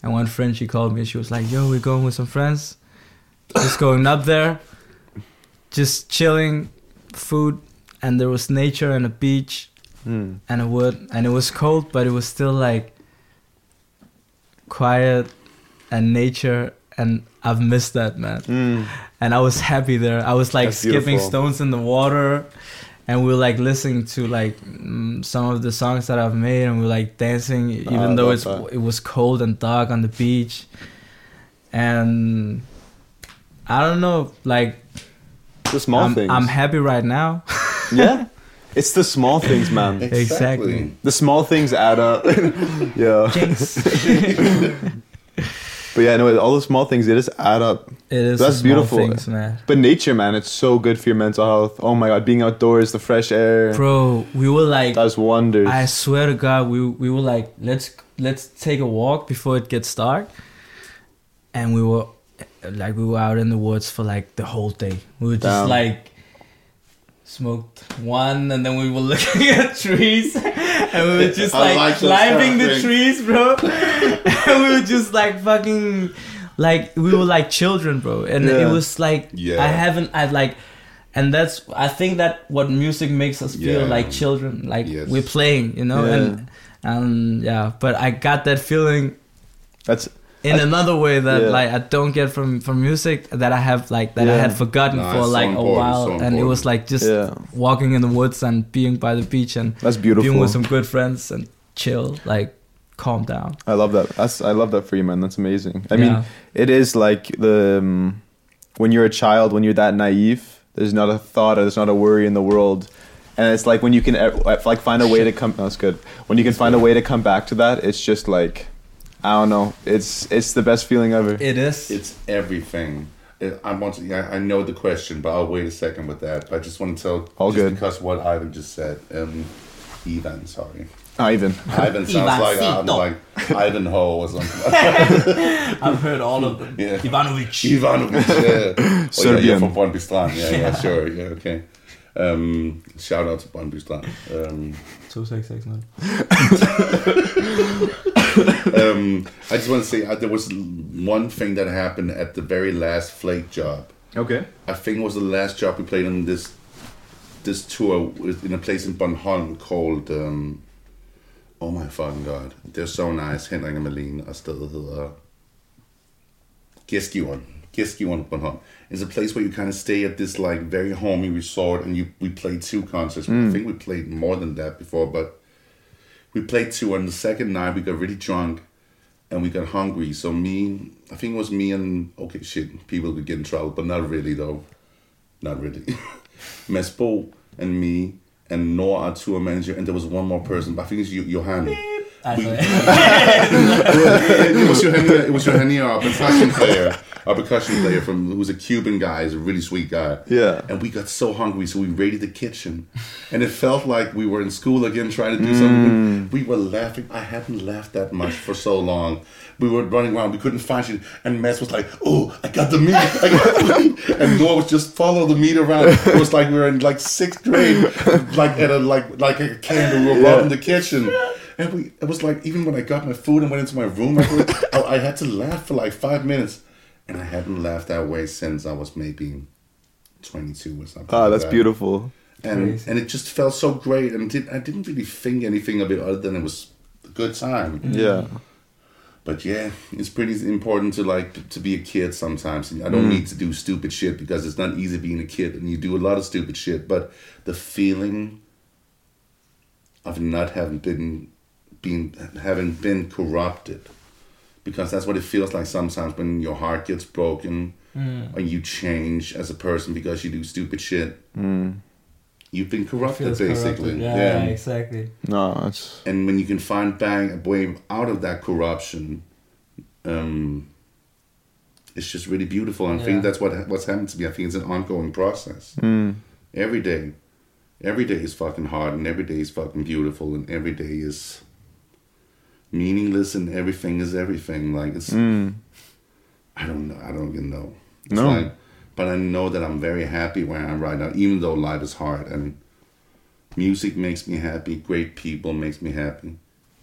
And one friend she called me. She was like, "Yo, we're going with some friends. Just going up there, just chilling, food, and there was nature and a beach Mm. and a wood, and it was cold, but it was still like quiet and nature." And I've missed that, man Mm. and I was happy there. I was like That's skipping beautiful. stones in the water, and we were like listening to like mm, some of the songs that I've made, and we were like dancing, Ah, even I though it's that. it was cold and dark on the beach, and I don't know, like The small I'm, things. I'm happy right now. yeah. It's the small things, man. Exactly. The small things add up. yeah. But yeah, no, all the small things they just add up. It is That's beautiful. things, man. But nature, man, it's so good for your mental health. Oh my god, being outdoors, the fresh air, Bro, we were like, that's wonders. I swear to God, we we were like, let's let's take a walk before it gets dark, and we were like we were out in the woods for like the whole day. We were just Damn. like smoked one, and then we were looking at trees, and we were just like, like climbing the trees, bro. and we were just like fucking, like we were like children, bro. And Yeah. it was like Yeah. I haven't, I like. And that's I think that what music makes us feel Yeah. like children, like Yes. we're playing, you know, Yeah. and and yeah. But I got that feeling That's in I- another way that Yeah. like I don't get from from music that I have like that I had forgotten No, for it's so like a while, so and it was like just yeah. walking in the woods and being by the beach and That's beautiful, being with some good friends and chill, like calm down. I love that. That's I love that for you, man. That's amazing. I mean, it is like the um, when you're a child, when you're that naive, there's not a thought or there's not a worry in the world, and it's like when you can like find a way to come. That's good. When you can find a way to come back to that, it's just like I don't know. It's it's the best feeling ever. It is. It's everything. I want to. Yeah, I know the question, but I'll wait a second with that. But I just want to tell. All just good. Because what Ivan just said. Um, Ivan, sorry. Ivan. Ivan sounds like um, like Ivanhoe or something. I've heard all of them. Yeah. Ivanovic. Ivanovic, yeah. Oh, yeah, Serbian. you're from Brøndby Strand. Yeah, yeah, sure. Yeah, okay. Um, shout out to Brøndby Strand. Um, Two six six nine. um, I just want to say uh, there was one thing that happened at the very last Phlake job. Okay. I think it was the last job we played on this this tour in a place in Bornholm called um, Oh my fucking god. They're so nice. Henrik og Malene og stedet hedder Gæstgiveren. Gæstgiveren på Bornholm. It's a place where you kind of stay at this like very homey resort and you we played two concerts. Mm. I think we played more than that before, but we played two and the second night we got really drunk and we got hungry. So me, I think it was me and okay, shit, people could get in trouble, but not really though, not really. Mesbo and me and Noah, our tour manager, and there was one more person, but I think it's Jo- Johan. Ah, we- it was Johan. It was Johan, our percussion player, our percussion player from who's a Cuban guy, he's a really sweet guy. Yeah. And we got so hungry, so we raided the kitchen, and it felt like we were in school again, trying to do something. Mm. We were laughing. I hadn't laughed that much for so long. We were running around. We couldn't find shit. And Mess was like, "Oh, I got the meat! I got the meat!" And Noah was just follow the meat around. It was like we were in like sixth grade, like at a like like a kangaroo Yeah. in the kitchen. And it was like even when I got my food and went into my room, I, could- I, I had to laugh for like five minutes, and I hadn't laughed that way since I was maybe twenty-two or something. Ah, like that's that. beautiful. And Crazy. and it just felt so great, and did, I didn't really think anything of it other than it was a good time. Yeah. But yeah, it's pretty important to like to be a kid sometimes. And I don't need to do stupid shit because it's not easy being a kid, and you do a lot of stupid shit. But the feeling of not having been being having been corrupted, because that's what it feels like sometimes when your heart gets broken and you change as a person because you do stupid shit. You've been corrupted, basically. corrupted. Yeah, exactly. No, it's and when you can find back a way out of that corruption, um, it's just really beautiful. And I think that's what what's happened to me. I think it's an ongoing process. mm, Every day, every day is fucking hard, and every day is fucking beautiful, and every day is meaningless, and everything is everything. Like it's, mm, I don't know, I don't even know. It's No. like, but I know that I'm very happy where I am right now, even though life is hard and music makes me happy. Great people makes me happy.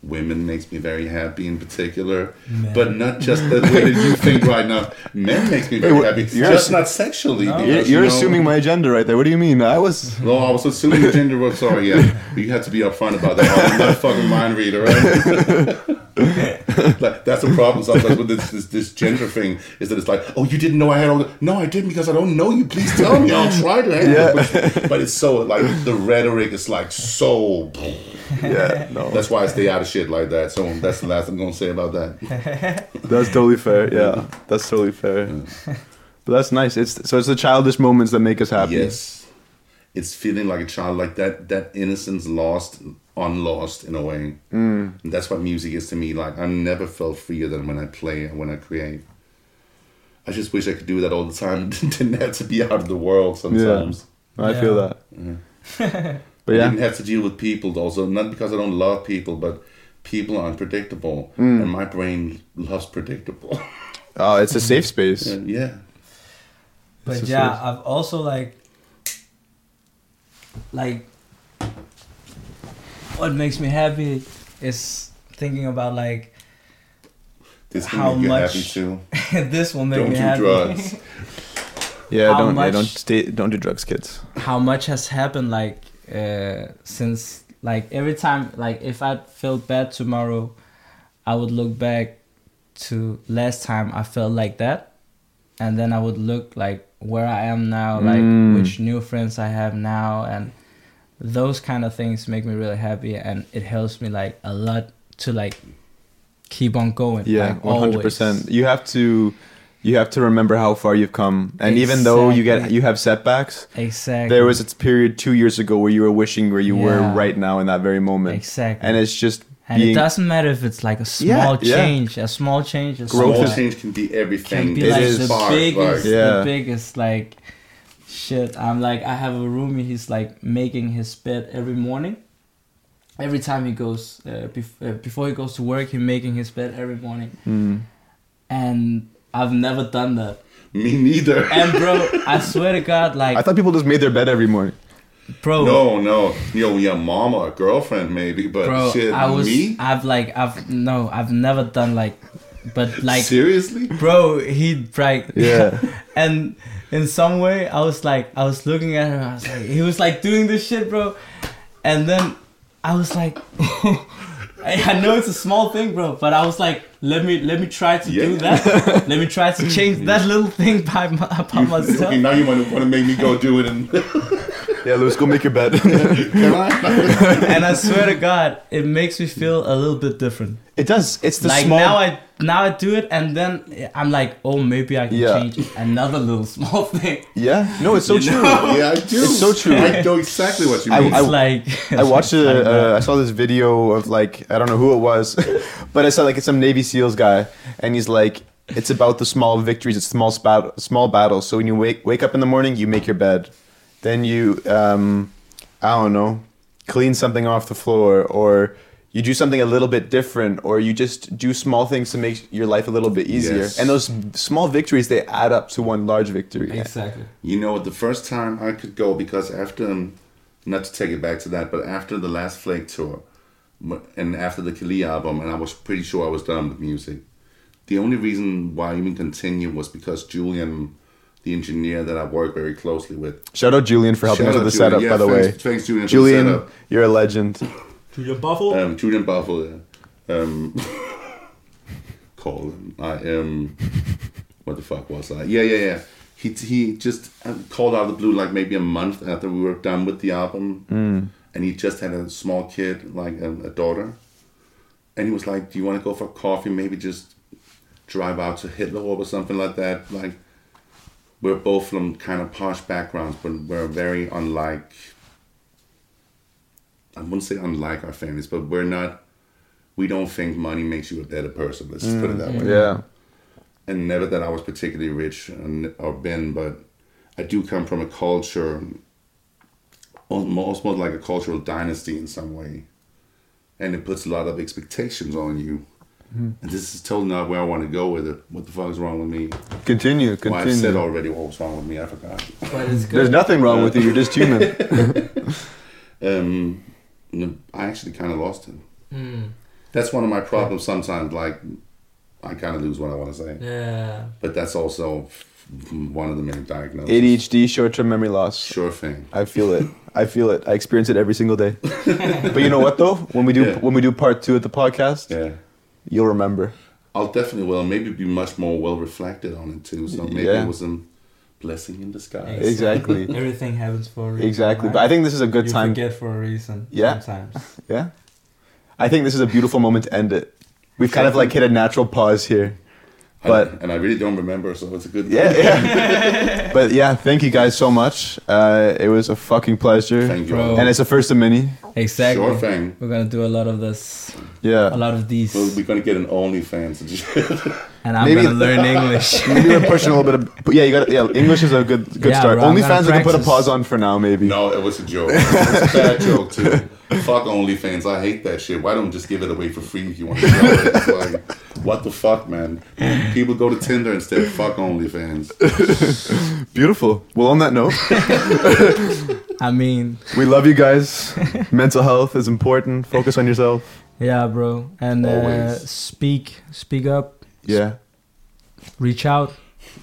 Women makes me very happy in particular, Men. but not just the way that you think right now. Men makes me very Wait, happy, you're just ass- not sexually. No. because, you're, you you're know- assuming my gender right there. What do you mean? I was. No, I was assuming the gender was sorry. Yeah, you had to be upfront about that. I'm not a fucking mind reader, right? like, that's the problem sometimes with this, this this gender thing is that it's like, oh, you didn't know I had all the. No, I didn't because I don't know you. Please tell me. I'll try to handle Yeah. it. But, but it's so like the rhetoric is like so. Yeah. No. That's why I stay out of shit like that. So that's the last I'm gonna say about that. That's totally fair. Yeah, that's totally fair. But that's nice. It's so it's the childish moments that make us happy. Yes, it's feeling like a child, like that that innocence lost, unlost in a way. Mm. And that's what music is to me. Like I never felt freer than when I play and when I create. I just wish I could do that all the time. Didn't have to be out of the world sometimes. I feel Yeah. that. But I yeah, didn't have to deal with people also, not because I don't love people, but people are unpredictable, Mm. and my brain loves predictable. Oh, it's a safe space. And yeah. But yeah, safe- I've also like like what makes me happy is thinking about like This can How make you much- happy too. this will make Don't me do happy. drugs. Yeah, How don't yeah, don't stay don't do drugs, kids. how much has happened like uh since like every time like if i felt bad tomorrow i would look back to last time i felt like that and then i would look like where i am now like Mm. which new friends i have now and those kind of things make me really happy and it helps me like a lot to like keep on going Yeah, like, one hundred always. percent. You have to you have to remember how far you've come, and even though you get you have setbacks, exactly there was a period two years ago where you were wishing where you were right now in that very moment, exactly and it's just and being it doesn't matter if it's like a small yeah. change, a small change, a Growth Small change can be everything. can be It like is the Spark, biggest, like- Yeah. the biggest like shit. I'm like, I have a roomie. He's like making his bed every morning. Every time he goes, uh, bef- uh, before he goes to work, he's making his bed every morning, Mm. and I've never done that. Me neither. And bro, I swear to God, like, I thought people just made their bed every morning. bro, No, no. You know, your mom or a girlfriend maybe, but bro, shit, I was, me? I've like, I've no, I've never done like, but like, Seriously? bro, he like, Yeah. and in some way i was like i was looking at him i was like he was like doing this shit bro and then i was like I I know it's a small thing, bro, but I was like, let me let me try to do that. let me try to change that little thing by my, by myself. Okay, now you want to, want to make me go do it and Yeah, Louis, go make your bed. can I? and I swear to God, it makes me feel a little bit different. it does. It's the like small. now I now I do it, and then I'm like, oh, maybe I can Yeah. change another little small thing. yeah. No, it's so You true. know? yeah, I do. It's so true. I know exactly what you I- mean. It's I- like I watched it's like a, uh, I saw this video of like I don't know who it was, but I saw like it's some Navy SEALs guy, and he's like, it's about the small victories, it's small spat, small battles. So when you wake wake up in the morning, you make your bed, then you um, I don't know, clean something off the floor, or you do something a little bit different, or you just do small things to make your life a little bit easier. Yes. And those small victories they add up to one large victory. exactly. You know, the first time I could go because after, um, not to take it back to that, but after the last Phlake tour, and after the Kali album, and I was pretty sure I was done with music. The only reason why I even continued was because Julian, the engineer that I work very closely with, Shout out Julian for helping Shout us with the Julian. setup, Yeah, by the thanks- way. Thanks, Julian. Julian, For the setup. you're a legend. To your buffalo. Um, Julian Buffalo. yeah. Um, Colin. I am. What the fuck was I? Yeah, yeah, yeah. He he just um, called out of the blue like maybe a month after we were done with the album, and he just had a small kid, like a, a daughter, and he was like, "Do you want to go for coffee? Maybe just drive out to Hitlerhof or something like that." Like, we're both from kind of posh backgrounds, but we're very unlike. I wouldn't say unlike our families, but we're not. We don't think money makes you a better person. Let's just put it that way. Yeah. And never that I was particularly rich or been, but I do come from a culture, almost, almost like a cultural dynasty in some way, and it puts a lot of expectations on you. And this is totally not where I want to go with it. What the fuck is wrong with me? Continue, Well. I've said already what was wrong with me. I forgot. but it's good. There's nothing wrong with you. You're just human. Um, no, I actually kind of lost him. Mm, That's one of my problems sometimes. Like, I kind of lose what I want to say. yeah. But that's also one of the many diagnoses. ADHD, short-term memory loss. Sure thing. I feel it. I feel it. I experience it every single day. but you know what though? When we do Yeah. when we do part two of the podcast, Yeah. you'll remember. I'll definitely will. Maybe be much more well reflected on it too. So maybe Yeah. it was a blessing in disguise. Exactly. Everything happens for a reason. Exactly. right? But I think this is a good you time. forget for a reason. Yeah. Sometimes. Yeah. I think this is a beautiful moment to end it. We've kind of like hit a natural pause here. And- But- and, I really don't remember, so it's a good. Yeah, yeah. but yeah, thank you guys so much. Uh, it was a fucking pleasure. Thank you. Bro. And it's the first of many. Exactly. Sure thing. We're gonna do a lot of this, Yeah. a lot of these, Well, we're gonna get an OnlyFans. And I'm Maybe- gonna learn English. Maybe we're pushing a little bit of. Yeah, you got. Yeah, English is a good good Yeah, start. bro, I'm Only gonna fans we can put a practice. pause on for now, maybe. no, it was a joke. It's a bad joke too. Fuck OnlyFans. I hate that shit. Why don't just give it away for free if you want to? Know it? It's like, What the fuck, man? People go to Tinder instead. Fuck OnlyFans. Beautiful. Well, on that note, I mean, we love you guys. Mental health is important. Focus on yourself. yeah, bro, and uh, Always. speak, speak up, Yeah. reach out.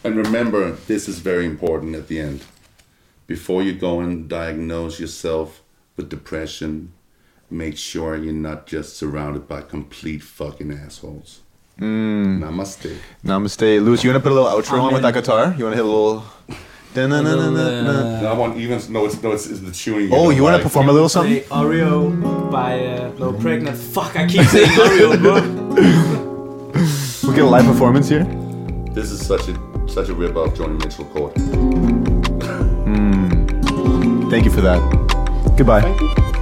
And remember, this is very important at the end. Before you go and diagnose yourself with depression, make sure you're not just surrounded by complete fucking assholes. Mm. Namaste. Namaste. Louis, you want to put a little outro on with that guitar? You want to hit a little. Da-na-na-na-na-na? No, I want even. No, it's no, it's, it's the tuning. Oh, you want to perform a little something? Play Oreo by uh, Lil Pregnant. Fuck, I keep saying Oreo, bro. We'll get a live performance here. This is such a such a rip off Joni Mitchell quote. Hmm. Thank you for that. Goodbye. Thank you.